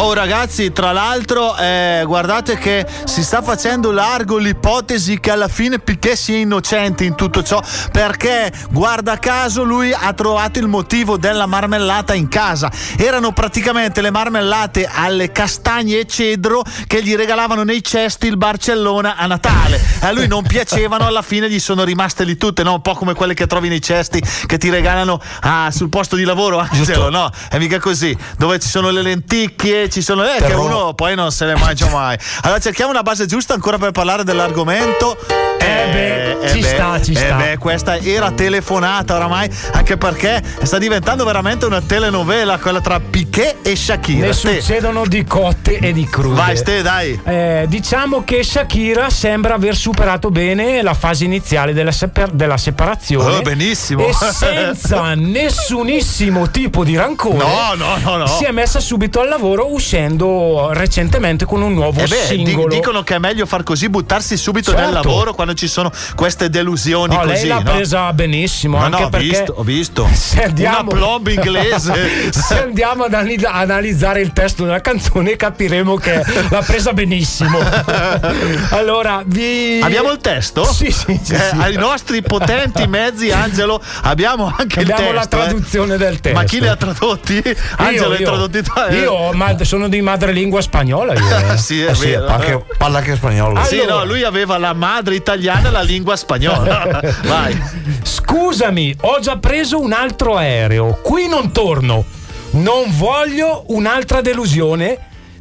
Oh ragazzi, tra l'altro eh, guardate che si sta facendo largo l'ipotesi che alla fine Piquet sia innocente in tutto ciò perché guarda caso lui ha trovato il motivo della marmellata in casa. Erano praticamente le marmellate alle castagne e cedro che gli regalavano nei cesti il Barcellona a Natale. A lui non piacevano, alla fine gli sono rimaste lì tutte, no? un po' come quelle che trovi nei cesti che ti regalano ah, sul posto di lavoro, Angelo, no? È mica così, dove ci sono le lenticchie, ci sono eh, che uno poi non se ne mangia mai. Allora cerchiamo una base giusta ancora per parlare dell'argomento. Eh beh, ci sta, ci eh sta. beh, questa era telefonata oramai, anche perché sta diventando veramente una telenovela quella tra Piquet e Shakira. Ne Ste, succedono di cotte e di crude. Vai, Ste, dai. Eh, diciamo che Shakira sembra aver superato bene la fase iniziale della, sepa- della separazione. Oh, benissimo. E senza nessunissimo tipo di rancore. No, no, no, no. Si è messa subito al lavoro uscendo recentemente con un nuovo Eh beh, singolo. dicono che è meglio far così, buttarsi subito nel Certo. lavoro quando ci sono queste delusioni No, lei così. l'ha no? presa benissimo. Ma anche no, ho perché visto, ho visto. Se andiamo, Una plomb inglese. se andiamo ad anali- analizzare il testo della canzone, capiremo che l'ha presa benissimo. allora, vi. Abbiamo il testo? Sì, sì, sì, Eh, sì. Ai nostri potenti mezzi, Angelo, abbiamo anche Abbiamo il la testo. eh. traduzione del testo. Ma chi li ha tradotti? Angelo, hai tradotti tu? eh? Io ma sono di madrelingua spagnola. Io, eh. sì, è Eh sì, vero. parla anche spagnolo. Sì, Allora. no, lui aveva la madre italiana e la lingua spagnola. Vai. Scusami, ho già preso un altro aereo. Qui non torno. Non voglio un'altra delusione.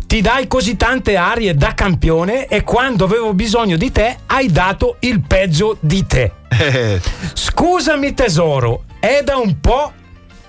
Ti dai così tante arie da campione e quando avevo bisogno di te hai dato il peggio di te. Eh, Scusami tesoro, è da un po'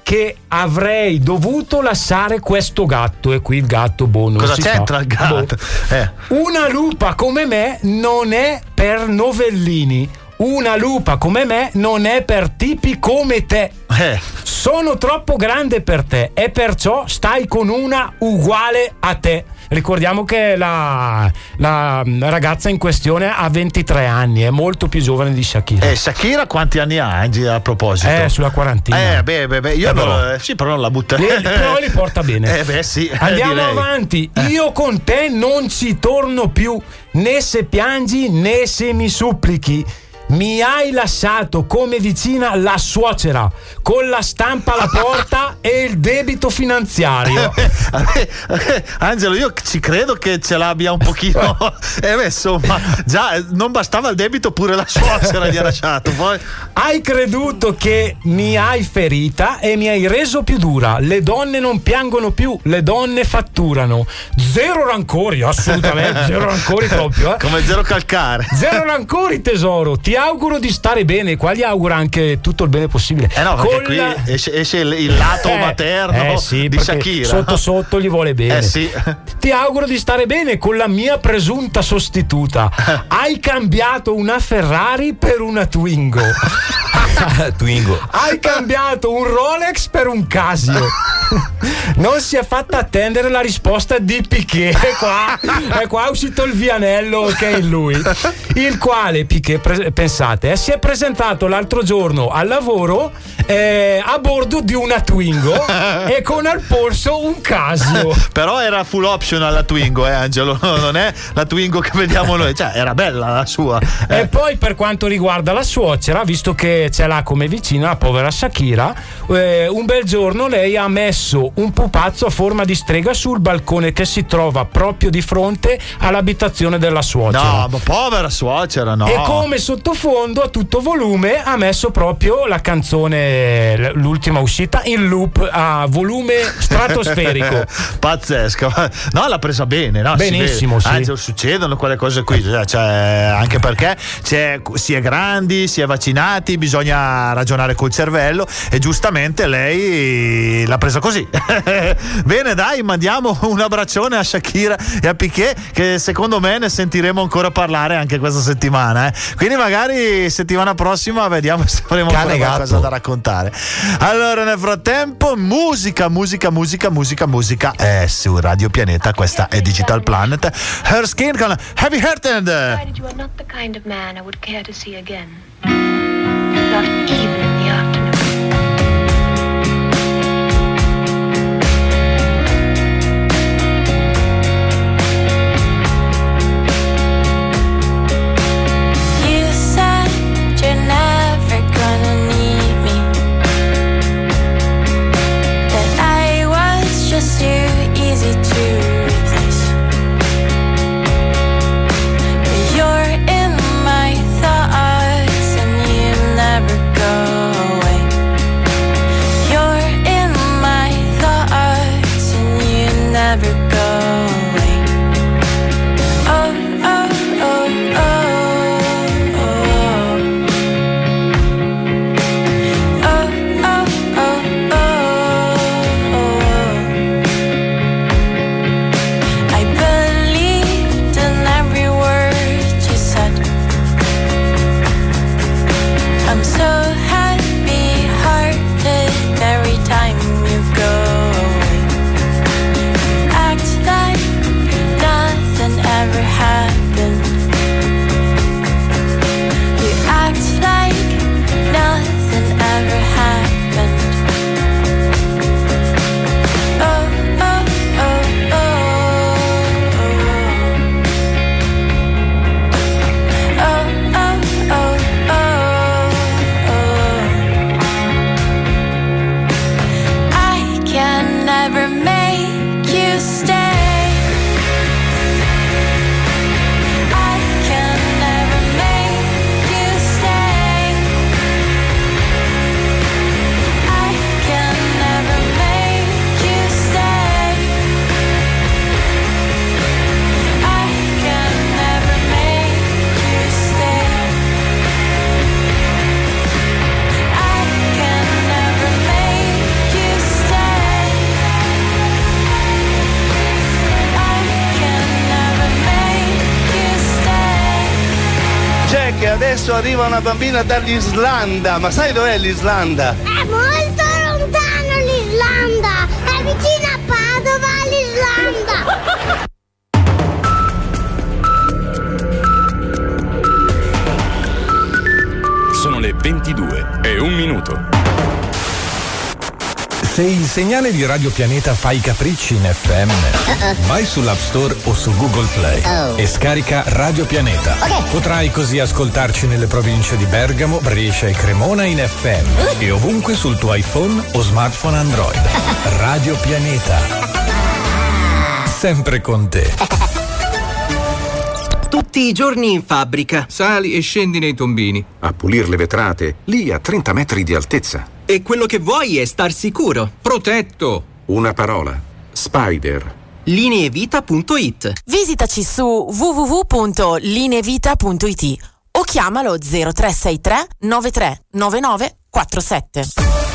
che avrei dovuto lasciare questo gatto e qui il gatto boh non Cosa c'entra il gatto? Boh. Eh. Una lupa come me non è per novellini. Una lupa come me non è per tipi come te. Eh. Sono troppo grande per te e perciò stai con una uguale a te. Ricordiamo che la, la ragazza in questione ha 23 anni, è molto più giovane di Shakira. E Shakira quanti anni ha Angie a proposito? Eh, sulla quarantina. Eh, beh, beh, beh, io Eh, non- però. eh, sì, però non la butta. Li- però li porta bene. Eh, beh, sì. eh, Andiamo avanti. Io con te non ci torno più, né se piangi né se mi supplichi. Mi hai lasciato come vicina la suocera, con la stampa alla porta e il debito finanziario. Eh, Angelo, io ci credo che ce l'abbia un pochino. Eh, beh, insomma, già non bastava il debito, pure la suocera gli ha lasciato. Poi... Hai creduto che mi hai ferita e mi hai reso più dura. Le donne non piangono più, le donne fatturano. Zero rancori, assolutamente, zero rancori proprio. eh. Come zero calcare. Zero rancori, tesoro. Ti auguro di stare bene. Qua gli auguro anche tutto il bene possibile. Eh no, perché Con qui la- esce, esce il, lato Eh, materno eh sì, di Shakira. Sotto sotto gli vuole bene. Eh sì. Ti auguro di stare bene con la mia presunta sostituta. Hai cambiato una Ferrari per una Twingo. Twingo. Hai cambiato un Rolex per un Casio. Non si è fatta attendere la risposta di Piquet. E qua, e qua è uscito il vianello che è in lui. Il quale Piquet, pre- pensate, eh, si è presentato l'altro giorno al lavoro eh, a bordo di una Twingo e con al polso un Casio. Però era full option alla Twingo, eh, Angelo. Non è la Twingo che vediamo noi. Cioè, era bella la sua. Eh. E poi per quanto riguarda la suocera, visto che ce l'ha come vicina la povera Shakira, eh, un bel giorno lei ha messo un pupazzo a forma di strega sul balcone che si trova proprio di fronte all'abitazione della suocera. No, ma povera suocera, no. E come sottofondo a tutto volume ha messo proprio la canzone, l'ultima uscita, in loop a volume stratosferico. Pazzesca. No, l'ha presa bene, no? Si Benissimo, sì. Angelo, succedono quelle cose qui. Cioè, cioè, anche perché c'è- si è grandi, si è vaccinati, bisogna ragionare col cervello e giustamente lei l'ha presa così. bene, dai, mandiamo un abbraccione a Shakira e a Piquet che secondo me ne sentiremo ancora parlare anche questa settimana. eh. Quindi magari settimana prossima vediamo se avremo qualcosa da raccontare. Allora, nel frattempo, musica, musica, musica, musica, musica. È su Radio Pianeta, questa è Digital Planet. Her Skin con Heavy Hearted. decided you are not the kind of man I would care to see again. Not even in the afternoon. You una bambina dall'Islanda. Ma sai dov'è l'Islanda? È molto lontano l'Islanda! È vicino a Padova l'Islanda! Sono le 22 e un minuto. Se il segnale di Radio Pianeta fa i capricci in FM, vai sull'App Store o su Google Play Oh. e scarica Radio Pianeta. Potrai così ascoltarci nelle province di Bergamo, Brescia e Cremona in FM e ovunque sul tuo iPhone o smartphone Android. Radio Pianeta. Sempre con te. Tutti i giorni in fabbrica. Sali e scendi nei tombini. A pulire le vetrate, lì a 30 metri di altezza. E quello che vuoi è star sicuro. Protetto. Una parola. Spider. Lineevita.it Visitaci su www.linevita.it o chiamalo 0363 93 99 47.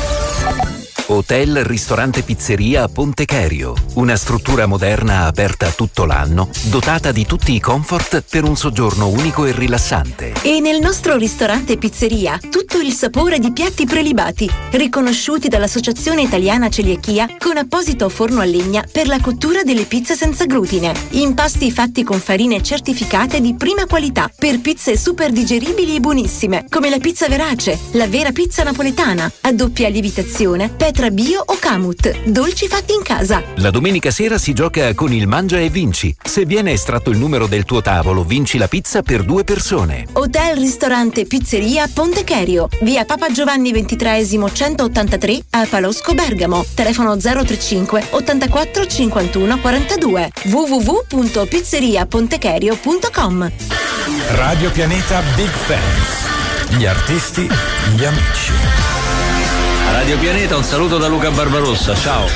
Hotel Ristorante Pizzeria Ponte Cherio, una struttura moderna aperta tutto l'anno, dotata di tutti i comfort per un soggiorno unico e rilassante. E nel nostro ristorante pizzeria tutto il sapore di piatti prelibati, riconosciuti dall'Associazione Italiana Celiachia con apposito forno a legna per la cottura delle pizze senza glutine. Impasti fatti con farine certificate di prima qualità per pizze super digeribili e buonissime, come la pizza verace, la vera pizza napoletana, a doppia lievitazione, petra bio o camut, dolci fatti in casa. La domenica sera si gioca con il Mangia e Vinci. Se viene estratto il numero del tuo tavolo, vinci la pizza per due persone. Hotel Ristorante Pizzeria Ponte Cherio, via Papa Giovanni XXIII 183 a Palosco Bergamo. Telefono 035 84 51 42 www.pizzeriapontecherio.com Radio Pianeta Big Fans. Gli artisti, gli amici. Radio Pianeta un saluto da Luca Barbarossa, ciao.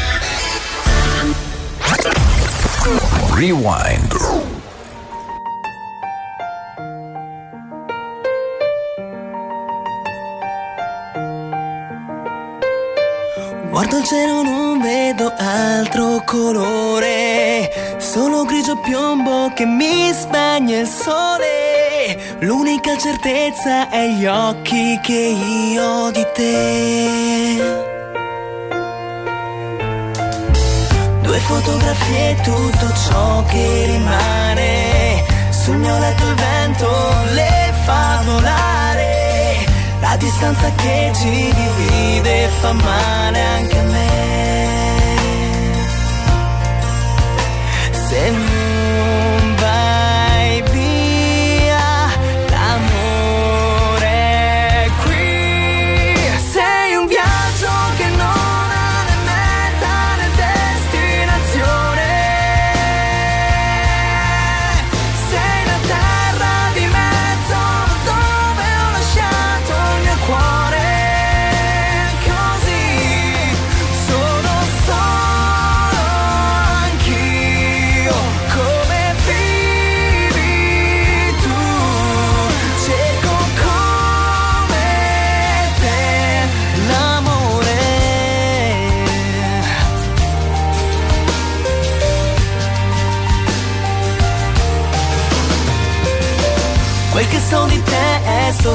Rewind. Guardo il cielo, non vedo altro colore, solo grigio piombo che mi spegne il sole. L'unica certezza è gli occhi che io ho di te. Due fotografie, tutto ciò che rimane. Sul mio letto il vento le fa volare. La distanza che ci divide fa male anche a me. Se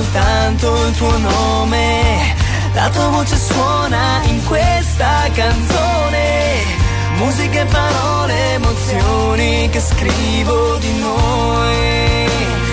soltanto il tuo nome. La tua voce suona in questa canzone. Musica e parole, emozioni che scrivo di noi.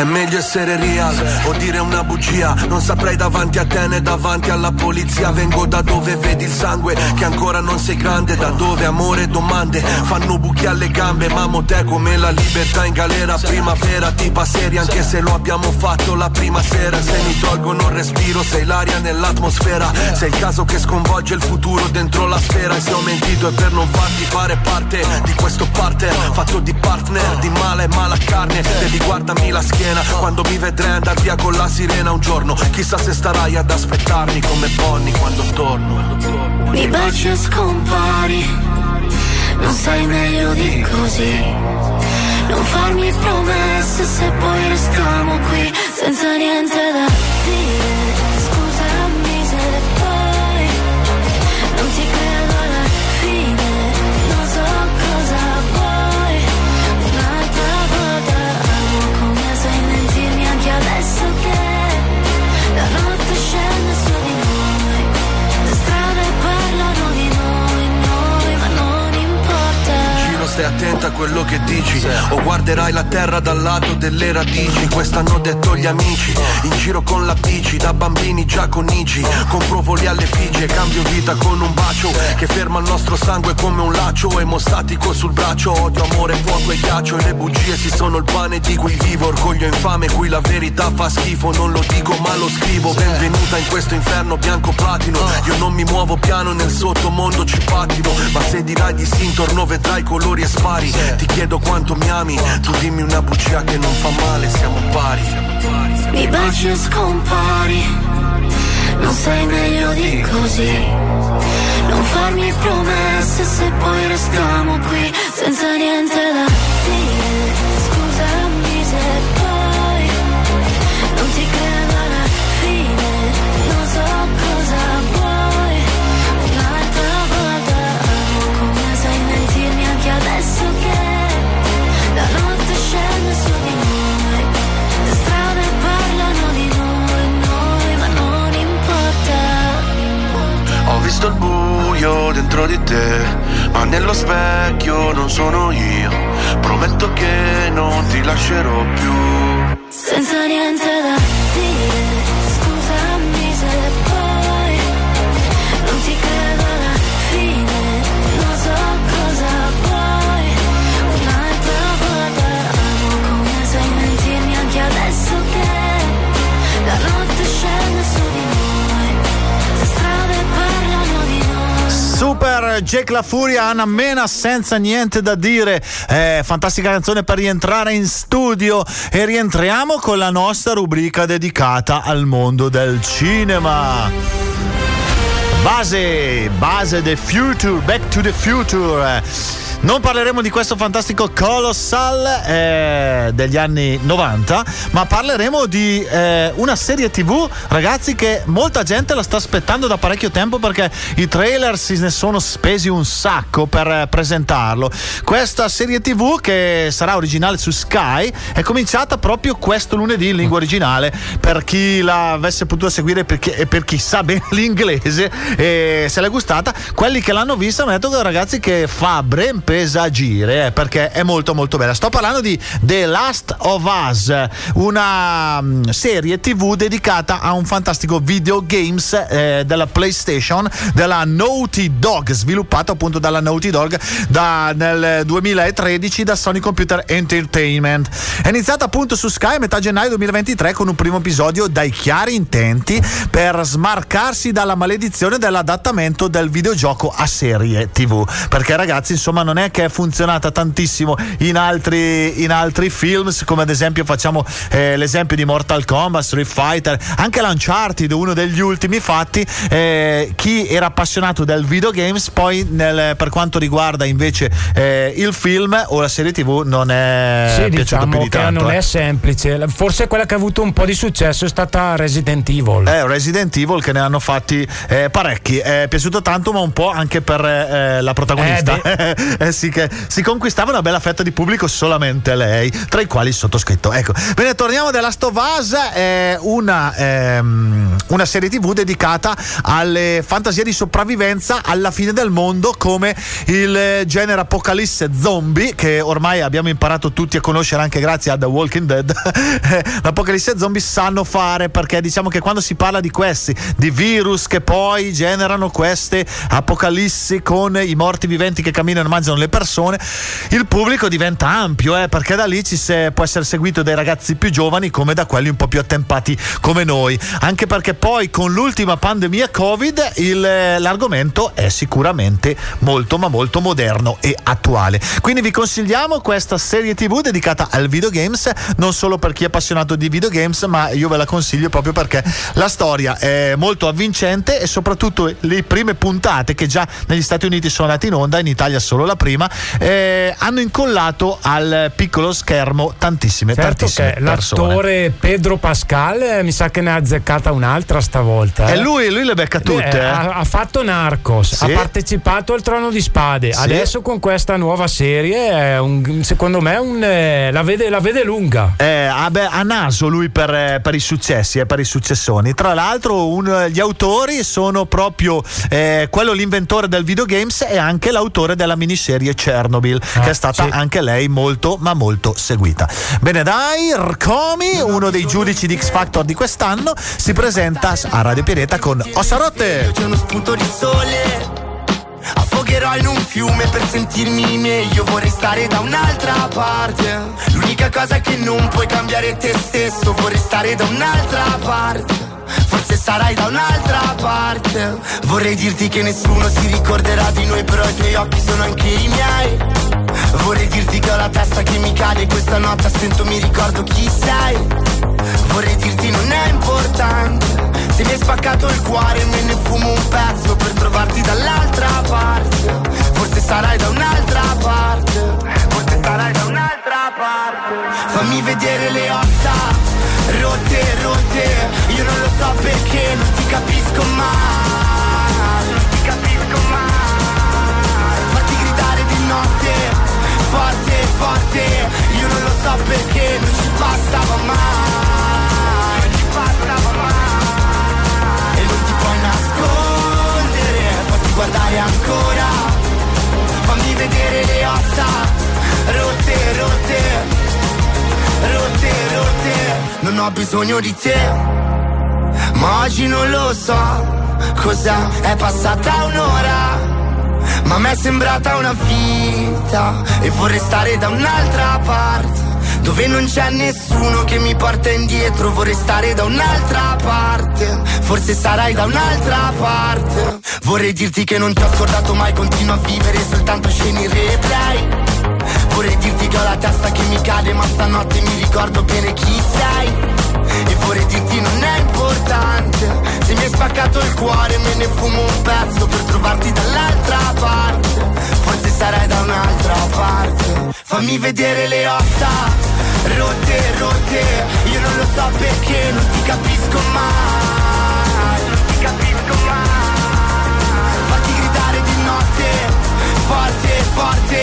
È meglio essere real o dire una bugia. Non saprei davanti a te né davanti alla polizia. Vengo da dove vedi il sangue, che ancora non sei grande. Da dove amore e domande fanno buchi alle gambe. Mamo te come la libertà in galera. Primavera, tipa seria, anche se lo abbiamo fatto la prima sera. Se mi tolgono il respiro, sei l'aria nell'atmosfera. Sei il caso che sconvolge il futuro dentro la sfera. E se ho mentito è per non farti fare parte di questo partner. Fatto di partner, di male e mala carne. Devi guardami la schiena quando mi vedrai andar via con la sirena un giorno. Chissà se starai ad aspettarmi come Bonnie quando torno. Mi baci e scompari, non sai meglio di così. Non farmi promesse se dici O guarderai la terra dal lato delle radici. Questo hanno detto gli amici. In giro con la bici Da bambini già con Igi Compro voli alle Figi E cambio vita con un bacio. Che ferma il nostro sangue come un laccio. Emostatico sul braccio. Odio, amore, fuoco e ghiaccio. E le bugie si sono il pane di cui vivo. Orgoglio infame cui la verità fa schifo. Non lo dico ma lo scrivo. Benvenuta in questo inferno bianco platino. Io non mi muovo piano nel sottomondo ci pattino Ma se dirai di sì intorno vedrai colori e spari. Ti chiedo quanto mi ami Tu dimmi una bugia che non fa male Siamo pari Mi baci e scompari, non sei meglio di così. Non farmi promesse se poi restiamo qui senza niente da dire. Visto il buio dentro di te, ma nello specchio non sono io. Prometto che non ti lascerò più. Senza niente da Super Jack La Furia, Anna Mena senza niente da dire. Eh, fantastica canzone per rientrare in studio e rientriamo con la nostra rubrica dedicata al mondo del cinema. Base, base the future, back to the future. Non parleremo di questo fantastico Colossal eh, degli anni 90, ma parleremo di eh, una serie TV, ragazzi, che molta gente la sta aspettando da parecchio tempo perché i trailer si ne sono spesi un sacco per eh, presentarlo. Questa serie TV, che sarà originale su Sky, è cominciata proprio questo lunedì in lingua originale. Per chi l'avesse potuto seguire perché- e per chi sa bene l'inglese e se l'è gustata, quelli che l'hanno vista hanno detto ragazzi che fa ben pesagire eh, perché è molto molto bella. Sto parlando di The Last of Us, una mm, serie TV dedicata a un fantastico videogames eh, della PlayStation della Naughty Dog, sviluppato appunto dalla Naughty Dog da- nel 2013 da Sony Computer Entertainment. È iniziata appunto su Sky a metà gennaio 2023 con un primo episodio dai chiari intenti per smarcarsi dalla maledizione dell'adattamento del videogioco a serie TV. Perché ragazzi, insomma, non è che è funzionata tantissimo in altri, in altri film, come ad esempio facciamo eh, l'esempio di Mortal Kombat, Street Fighter, anche l'Uncharted, uno degli ultimi fatti. eh, chi era appassionato del videogames, poi nel- per quanto riguarda invece eh, il film o la serie TV non è Sì, piaciuto diciamo più di che tanto. non è semplice. Forse quella che ha avuto un po' di successo è stata Resident Evil. Eh, Resident Evil che ne hanno fatti eh, parecchi. È piaciuto tanto, ma un po' anche per eh, la protagonista. Eh, eh sì, che si conquistava una bella fetta di pubblico solamente lei, tra i quali il sottoscritto. Ecco, bene, torniamo of Us, è una, ehm, una serie tv dedicata alle fantasie di sopravvivenza alla fine del mondo come il genere apocalisse zombie che ormai abbiamo imparato tutti a conoscere anche grazie a The Walking Dead. L'apocalisse zombie sanno fare perché diciamo che quando si parla di questi, di virus che poi generano queste apocalissi con i morti viventi che camminano e mangiano le persone, il pubblico diventa ampio eh, perché da lì se, può essere seguito dai ragazzi più giovani come da quelli un po' più attempati come noi. Anche perché poi con l'ultima pandemia Covid il, l'argomento è sicuramente molto ma molto moderno e attuale. Quindi vi consigliamo questa serie tv dedicata al videogames, non solo per chi è appassionato di videogames, ma io ve la consiglio proprio perché la storia è molto avvincente e soprattutto le prime puntate che già negli Stati Uniti sono andate in onda, in Italia solo la prima, eh, hanno incollato al piccolo schermo tantissime, Certo tantissime che persone. l'attore Pedro Pascal eh, mi sa che ne ha azzeccata un'altra stavolta. E eh. lui, lui le becca tutte. Eh, eh. ha, ha fatto Narcos, Sì. ha partecipato al Trono di Spade. Sì. Adesso con questa nuova serie, un- secondo me, un, eh, la, vede, la vede lunga. Eh, ha, naso lui per, eh, per i successi e per i successoni. Tra l'altro, un- gli autori sono proprio eh, quello l'inventore del videogames e anche l'autore della miniserie Chernobyl, che è stata anche lei molto, ma molto seguita. Bene, dai, Rcomi, uno dei giudici di X Factor di quest'anno, si presenta a Radio Pianeta con Ossa Rotte. C'è uno spunto di sole Affogherò in un fiume per sentirmi meglio. Vorrei stare da un'altra parte. L'unica cosa è che non puoi cambiare te stesso. Vorrei stare da un'altra parte Forse sarai da un'altra parte. Vorrei dirti che nessuno si ricorderà di noi Però i tuoi occhi sono anche i miei. Vorrei dirti che ho la testa che mi cade Questa notte a stento mi ricordo chi sei. Vorrei dirti non è importante Se mi hai spaccato il cuore me ne fumo un pezzo Per trovarti dall'altra parte. Forse sarai da un'altra parte Forse sarai da un'altra parte. Fammi vedere le ossa Rotte, rotte Io non lo so perché Non ti capisco mai. Non ti capisco mai. Fatti gridare di notte Forte, forte Io non lo so perché Non ci bastava mai. Non ci bastava mai. E non ti puoi nascondere Fatti guardare ancora. Fammi vedere le ossa Rotte, rotte rotte, rotte, non ho bisogno di te, ma oggi non lo so cos'è, è passata un'ora, ma mi è sembrata una vita e vorrei stare da un'altra parte. Dove non c'è nessuno che mi porta indietro. Vorrei stare da un'altra parte Forse sarai da un'altra parte. Vorrei dirti che non ti ho scordato mai Continuo a vivere soltanto scene in replay Vorrei dirti che ho la testa che mi cade ma stanotte mi ricordo bene chi sei. E vorrei dirti non è importante Se mi hai spaccato il cuore me ne fumo un pezzo per trovarti dall'altra parte. Forse sarai da un'altra parte. Fammi vedere le ossa Rotte, rotte. Io non lo so perché non ti capisco mai. Non ti capisco mai forte, forte.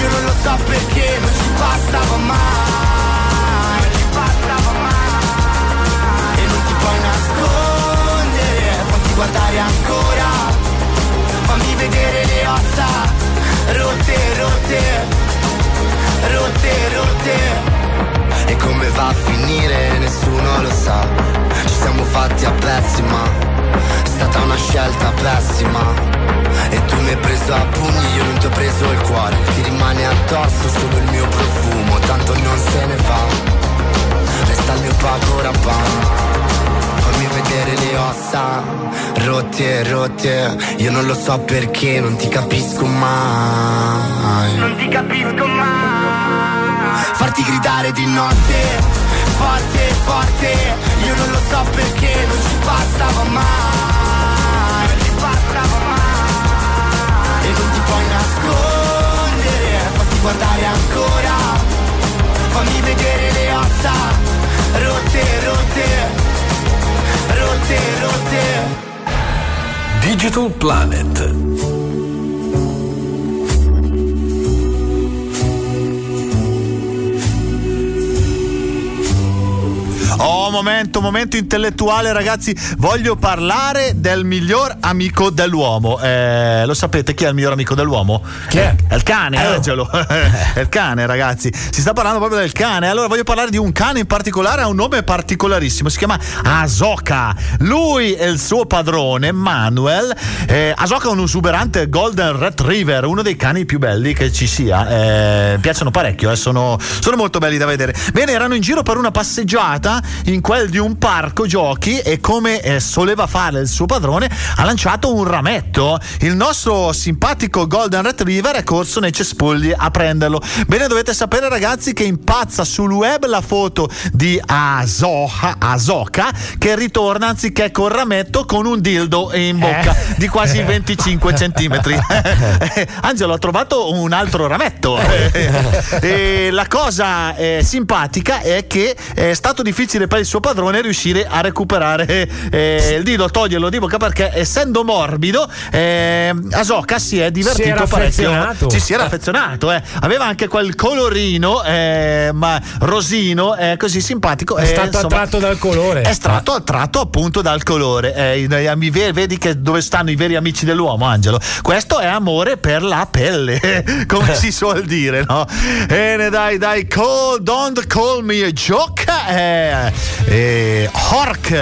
Io non lo so perché non ci bastava mai Non ci bastava mai. E non ti puoi nascondere Fatti guardare ancora. Fammi vedere le ossa Rotte, rotte Rotte, rotte. E come va a finire nessuno lo sa. Ci siamo fatti a pezzi ma è stata una scelta pessima. E tu mi hai preso a pugni, io non ti ho preso il cuore. Ti rimane addosso solo il mio profumo Tanto non se ne va. Resta il mio pago rabanne Fammi vedere le ossa Rotte, rotte. Io non lo so perché non ti capisco mai. Non ti capisco mai. Farti gridare di notte Forte, forte. Io non passava mai, non ti passava mai. E non ti puoi nascondere, fatti guardare ancora. Fammi vedere le ossa, rotte, rotte, rotte, rotte. Digital Planet. Oh momento, momento intellettuale, ragazzi. Voglio parlare del miglior amico dell'uomo. Eh, lo sapete chi è il miglior amico dell'uomo? Chi è? È il cane, Eh, oh. È il cane, ragazzi. Si sta parlando proprio del cane. Allora voglio parlare di un cane in particolare, ha un nome particolarissimo. Si chiama Asoka. Lui e il suo padrone, Manuel. Eh, Asoka è un esuberante Golden Retriever, uno dei cani più belli che ci sia. Eh, piacciono parecchio, eh, sono, sono molto belli da vedere. Bene, erano in giro per una passeggiata in quel di un parco giochi e come eh, soleva fare il suo padrone, ha lanciato un rametto. Il nostro simpatico Golden Retriever è corso nei cespugli a prenderlo. Bene, dovete sapere, ragazzi, che impazza sul web la foto di Asoka, Asoka che ritorna anziché col rametto con un dildo in bocca Eh. di quasi 25 centimetri. Angelo ha trovato un altro rametto. e la cosa eh, simpatica è che è stato difficile per il suo padrone riuscire a recuperare eh, il dildo, toglierlo di bocca perché essendo morbido eh, Asoka si è divertito Si era parecchio. affezionato. Ci si era affezionato, eh. aveva anche quel colorino eh, ma rosino, eh, così simpatico. È eh, stato insomma, attratto dal colore. È stato attratto appunto dal colore. Eh, vedi che dove stanno i veri amici dell'uomo, Angelo? Questo è amore per la pelle, come si suol dire, no? Bene, dai, dai, call, don't call me a joke. Eh, eh, Hork.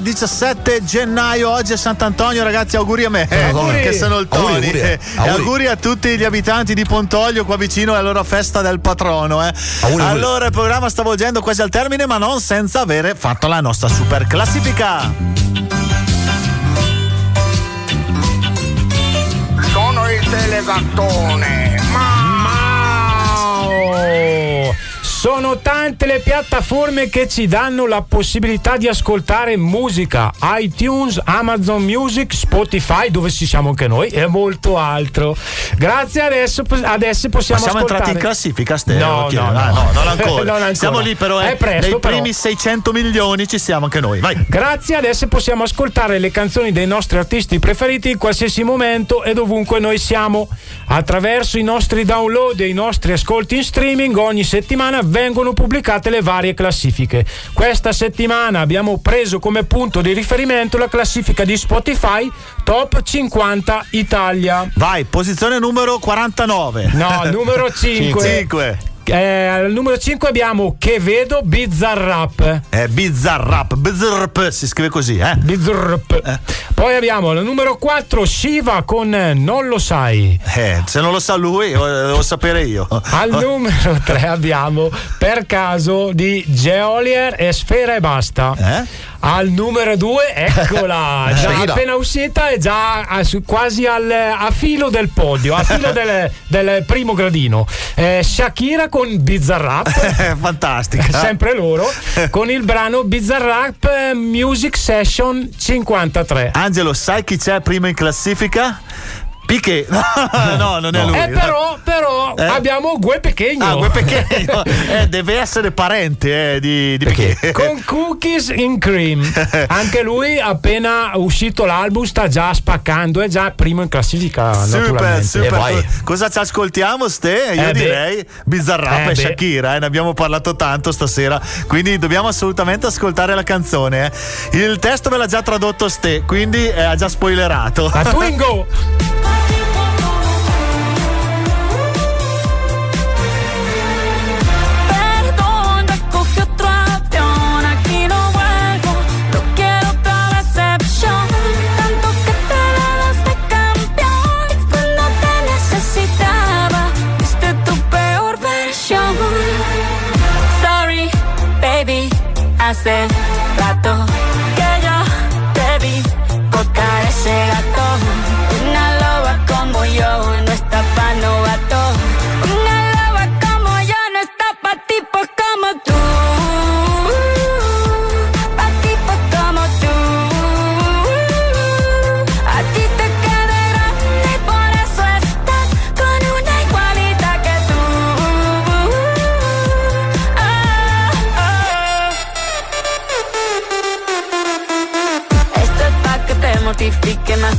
17 gennaio, oggi è Sant'Antonio, ragazzi, auguri a me, eh, Auguri. che sono il Tony. Auguri, auguri, eh. E Auguri. auguri a tutti gli abitanti di Pontoglio, qua vicino alla loro festa del patrono. eh. auguri. Allora, il programma sta volgendo quasi al termine, ma non senza avere fatto la nostra super classifica. Sono il telegattone. Mao! Sono tante le piattaforme che ci danno la possibilità di ascoltare musica. iTunes, Amazon Music, Spotify, dove ci siamo anche noi, e molto altro. Grazie, adesso, adesso possiamo Ma siamo ascoltare. entrati in classifica, Ste? No, chiedo. no, Ah, no. non ancora. Non ancora. Siamo lì, però. È eh, presto, Nei però. primi 600 milioni ci siamo anche noi. Vai. Grazie, adesso possiamo ascoltare le canzoni dei nostri artisti preferiti in qualsiasi momento e dovunque noi siamo. Attraverso i nostri download e i nostri ascolti in streaming ogni settimana vengono pubblicate le varie classifiche. Questa settimana abbiamo preso come punto di riferimento la classifica di Spotify Top 50 Italia. Vai, posizione numero 49. No, numero 5. 5. Eh, al numero 5 abbiamo Che vedo Bizzarrap. È Bizzarrap, Bizzarrap, si scrive così, eh? Bizzarrap. Poi abbiamo al numero 4 Shiva con eh, Non lo sai. Eh, se non lo sa lui, lo devo sapere io. Al numero 3 abbiamo Per caso di Geolier e Sfera e basta. Eh? Al numero 2, eccola, già Sfera. appena uscita è già a- su- quasi al, a filo del podio, a filo del, del primo gradino. Eh, Shakira con Bizzarrap. Fantastica. Sempre loro, con il brano Bizzarrap eh, Music Session 53. Angelo, sai chi c'è prima in classifica? Piquet. no, non è lui. Eh, però, però Eh? abbiamo Gue Pechegno. Ah, Gue Pechegno. Eh, deve essere parente eh, di, di Piquet. con Cookies in Cream. Anche lui, appena uscito l'album, sta già spaccando, è già primo in classifica. Super, super. Cosa ci ascoltiamo, Ste? Io Eh beh. direi Bizzarrap Eh e beh. Shakira, eh, ne abbiamo parlato tanto stasera, quindi dobbiamo assolutamente ascoltare la canzone. eh. Il testo me l'ha già tradotto Ste, quindi ha già spoilerato. La Twingo!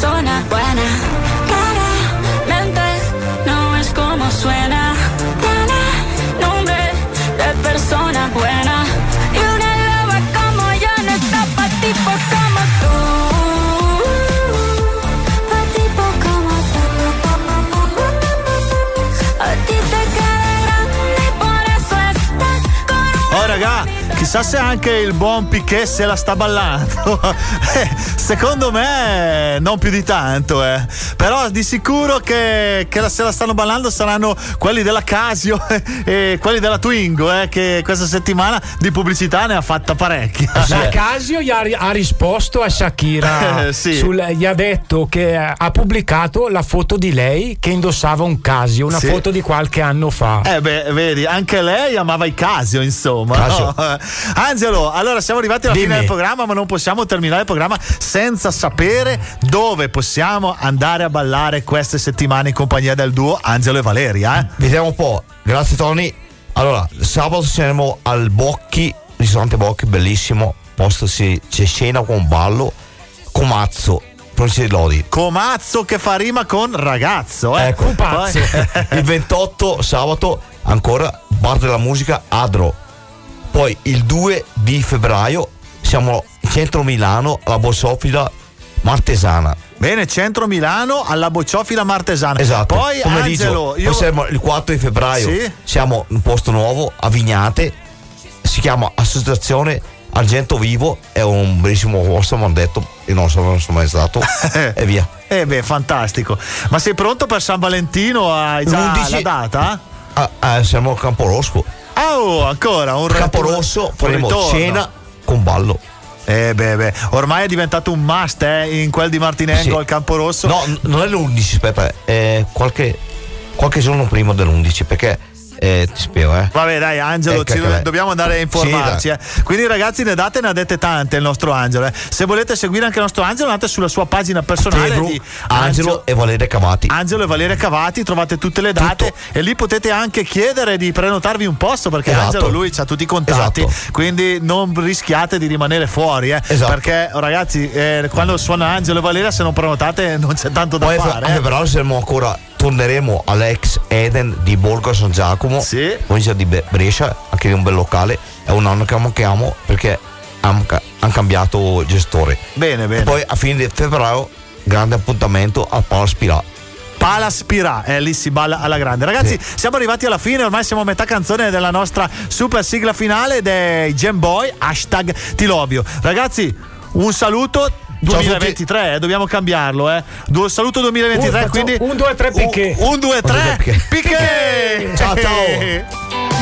Persona buena. Claramente no es como suena. Tiene nombre de persona buena. Chissà se anche il buon Piquet se la sta ballando. Eh, Secondo me non più di tanto, eh. Però di sicuro che, che la- se la stanno ballando saranno quelli della Casio e quelli della Twingo, eh, che questa settimana di pubblicità ne ha fatta parecchia. La Casio gli ha, ha risposto a Shakira, Eh, sì. sul- gli ha detto che eh, ha pubblicato la foto di lei che indossava un Casio, una Sì. foto di qualche anno fa. Eh beh, vedi, anche lei amava i Casio, insomma. Casio. no? Angelo, allora siamo arrivati alla Dimmi. fine del programma, ma non possiamo terminare il programma senza sapere dove possiamo andare a ballare queste settimane in compagnia del duo Angelo e Valeria. Eh? Vediamo un po'. Grazie Tony. Allora, sabato siamo al Bocchi, ristorante Bocchi, bellissimo. Posto si, c'è scena con ballo, comazzo, provincia di Lodi. Comazzo che fa rima con ragazzo, eh? Ecco, Poi- il 28 sabato ancora bar della musica Adro. Poi il 2 di febbraio siamo in centro Milano alla Bossofila Martesana. Bene, centro Milano alla Bocciofila Martesana. Esatto. Poi Pomeriggio. Angelo, io Poi siamo il 4 di febbraio. Sì. Siamo in un posto nuovo a Vignate. Si chiama Associazione Argento Vivo. È un bellissimo posto, mi hanno detto. Io non so, non sono mai stato. e via. Eh beh, fantastico. Ma sei pronto per San Valentino? Hai già L'11 la data? Ah, ah, siamo a Camporosco. Ah, oh, ancora un Camporosso, un faremo cena con ballo. Eh beh, beh, ormai è diventato un must eh, in quel di Martinengo Sì. al Campo Rosso. No, non è l'11, aspetta, è qualche, qualche giorno prima dell'11, perché eh, ti spiego, eh. Vabbè, dai, Angelo, Ecco ci lei. dobbiamo andare a informarci. Eh. Quindi, ragazzi, ne date, ne date tante il nostro Angelo. eh. Se volete seguire anche il nostro Angelo, andate sulla sua pagina personale Pedro, di Angelo e Valeria Cavati. Angelo e Valeria Cavati, trovate tutte le date e lì potete anche chiedere di prenotarvi un posto perché Esatto. Angelo lui ha tutti i contatti, Esatto. quindi non rischiate di rimanere fuori, eh. Esatto. perché ragazzi, eh, quando suona Angelo e Valeria se non prenotate non c'è tanto da Poi fare. anche eh. però siamo ancora torneremo all'ex Eden di Borgo San Giacomo, Sì. provincia di Brescia, anche di un bel locale. È un anno che manchiamo perché hanno cambiato gestore. Bene, bene. E poi a fine febbraio, grande appuntamento al Palo Spirà. Pala Spirà, eh, lì si balla alla grande. Ragazzi, siamo arrivati alla fine, ormai siamo a metà canzone della nostra super sigla finale dei Gem Boy, hashtag Tilobio. Ragazzi, un saluto. 2023, eh, dobbiamo cambiarlo, eh. Du- saluto 2023, Uh, faccio quindi un, due, tre, picche. Un, 2, 3, Piquet. picche! Ciao, ciao.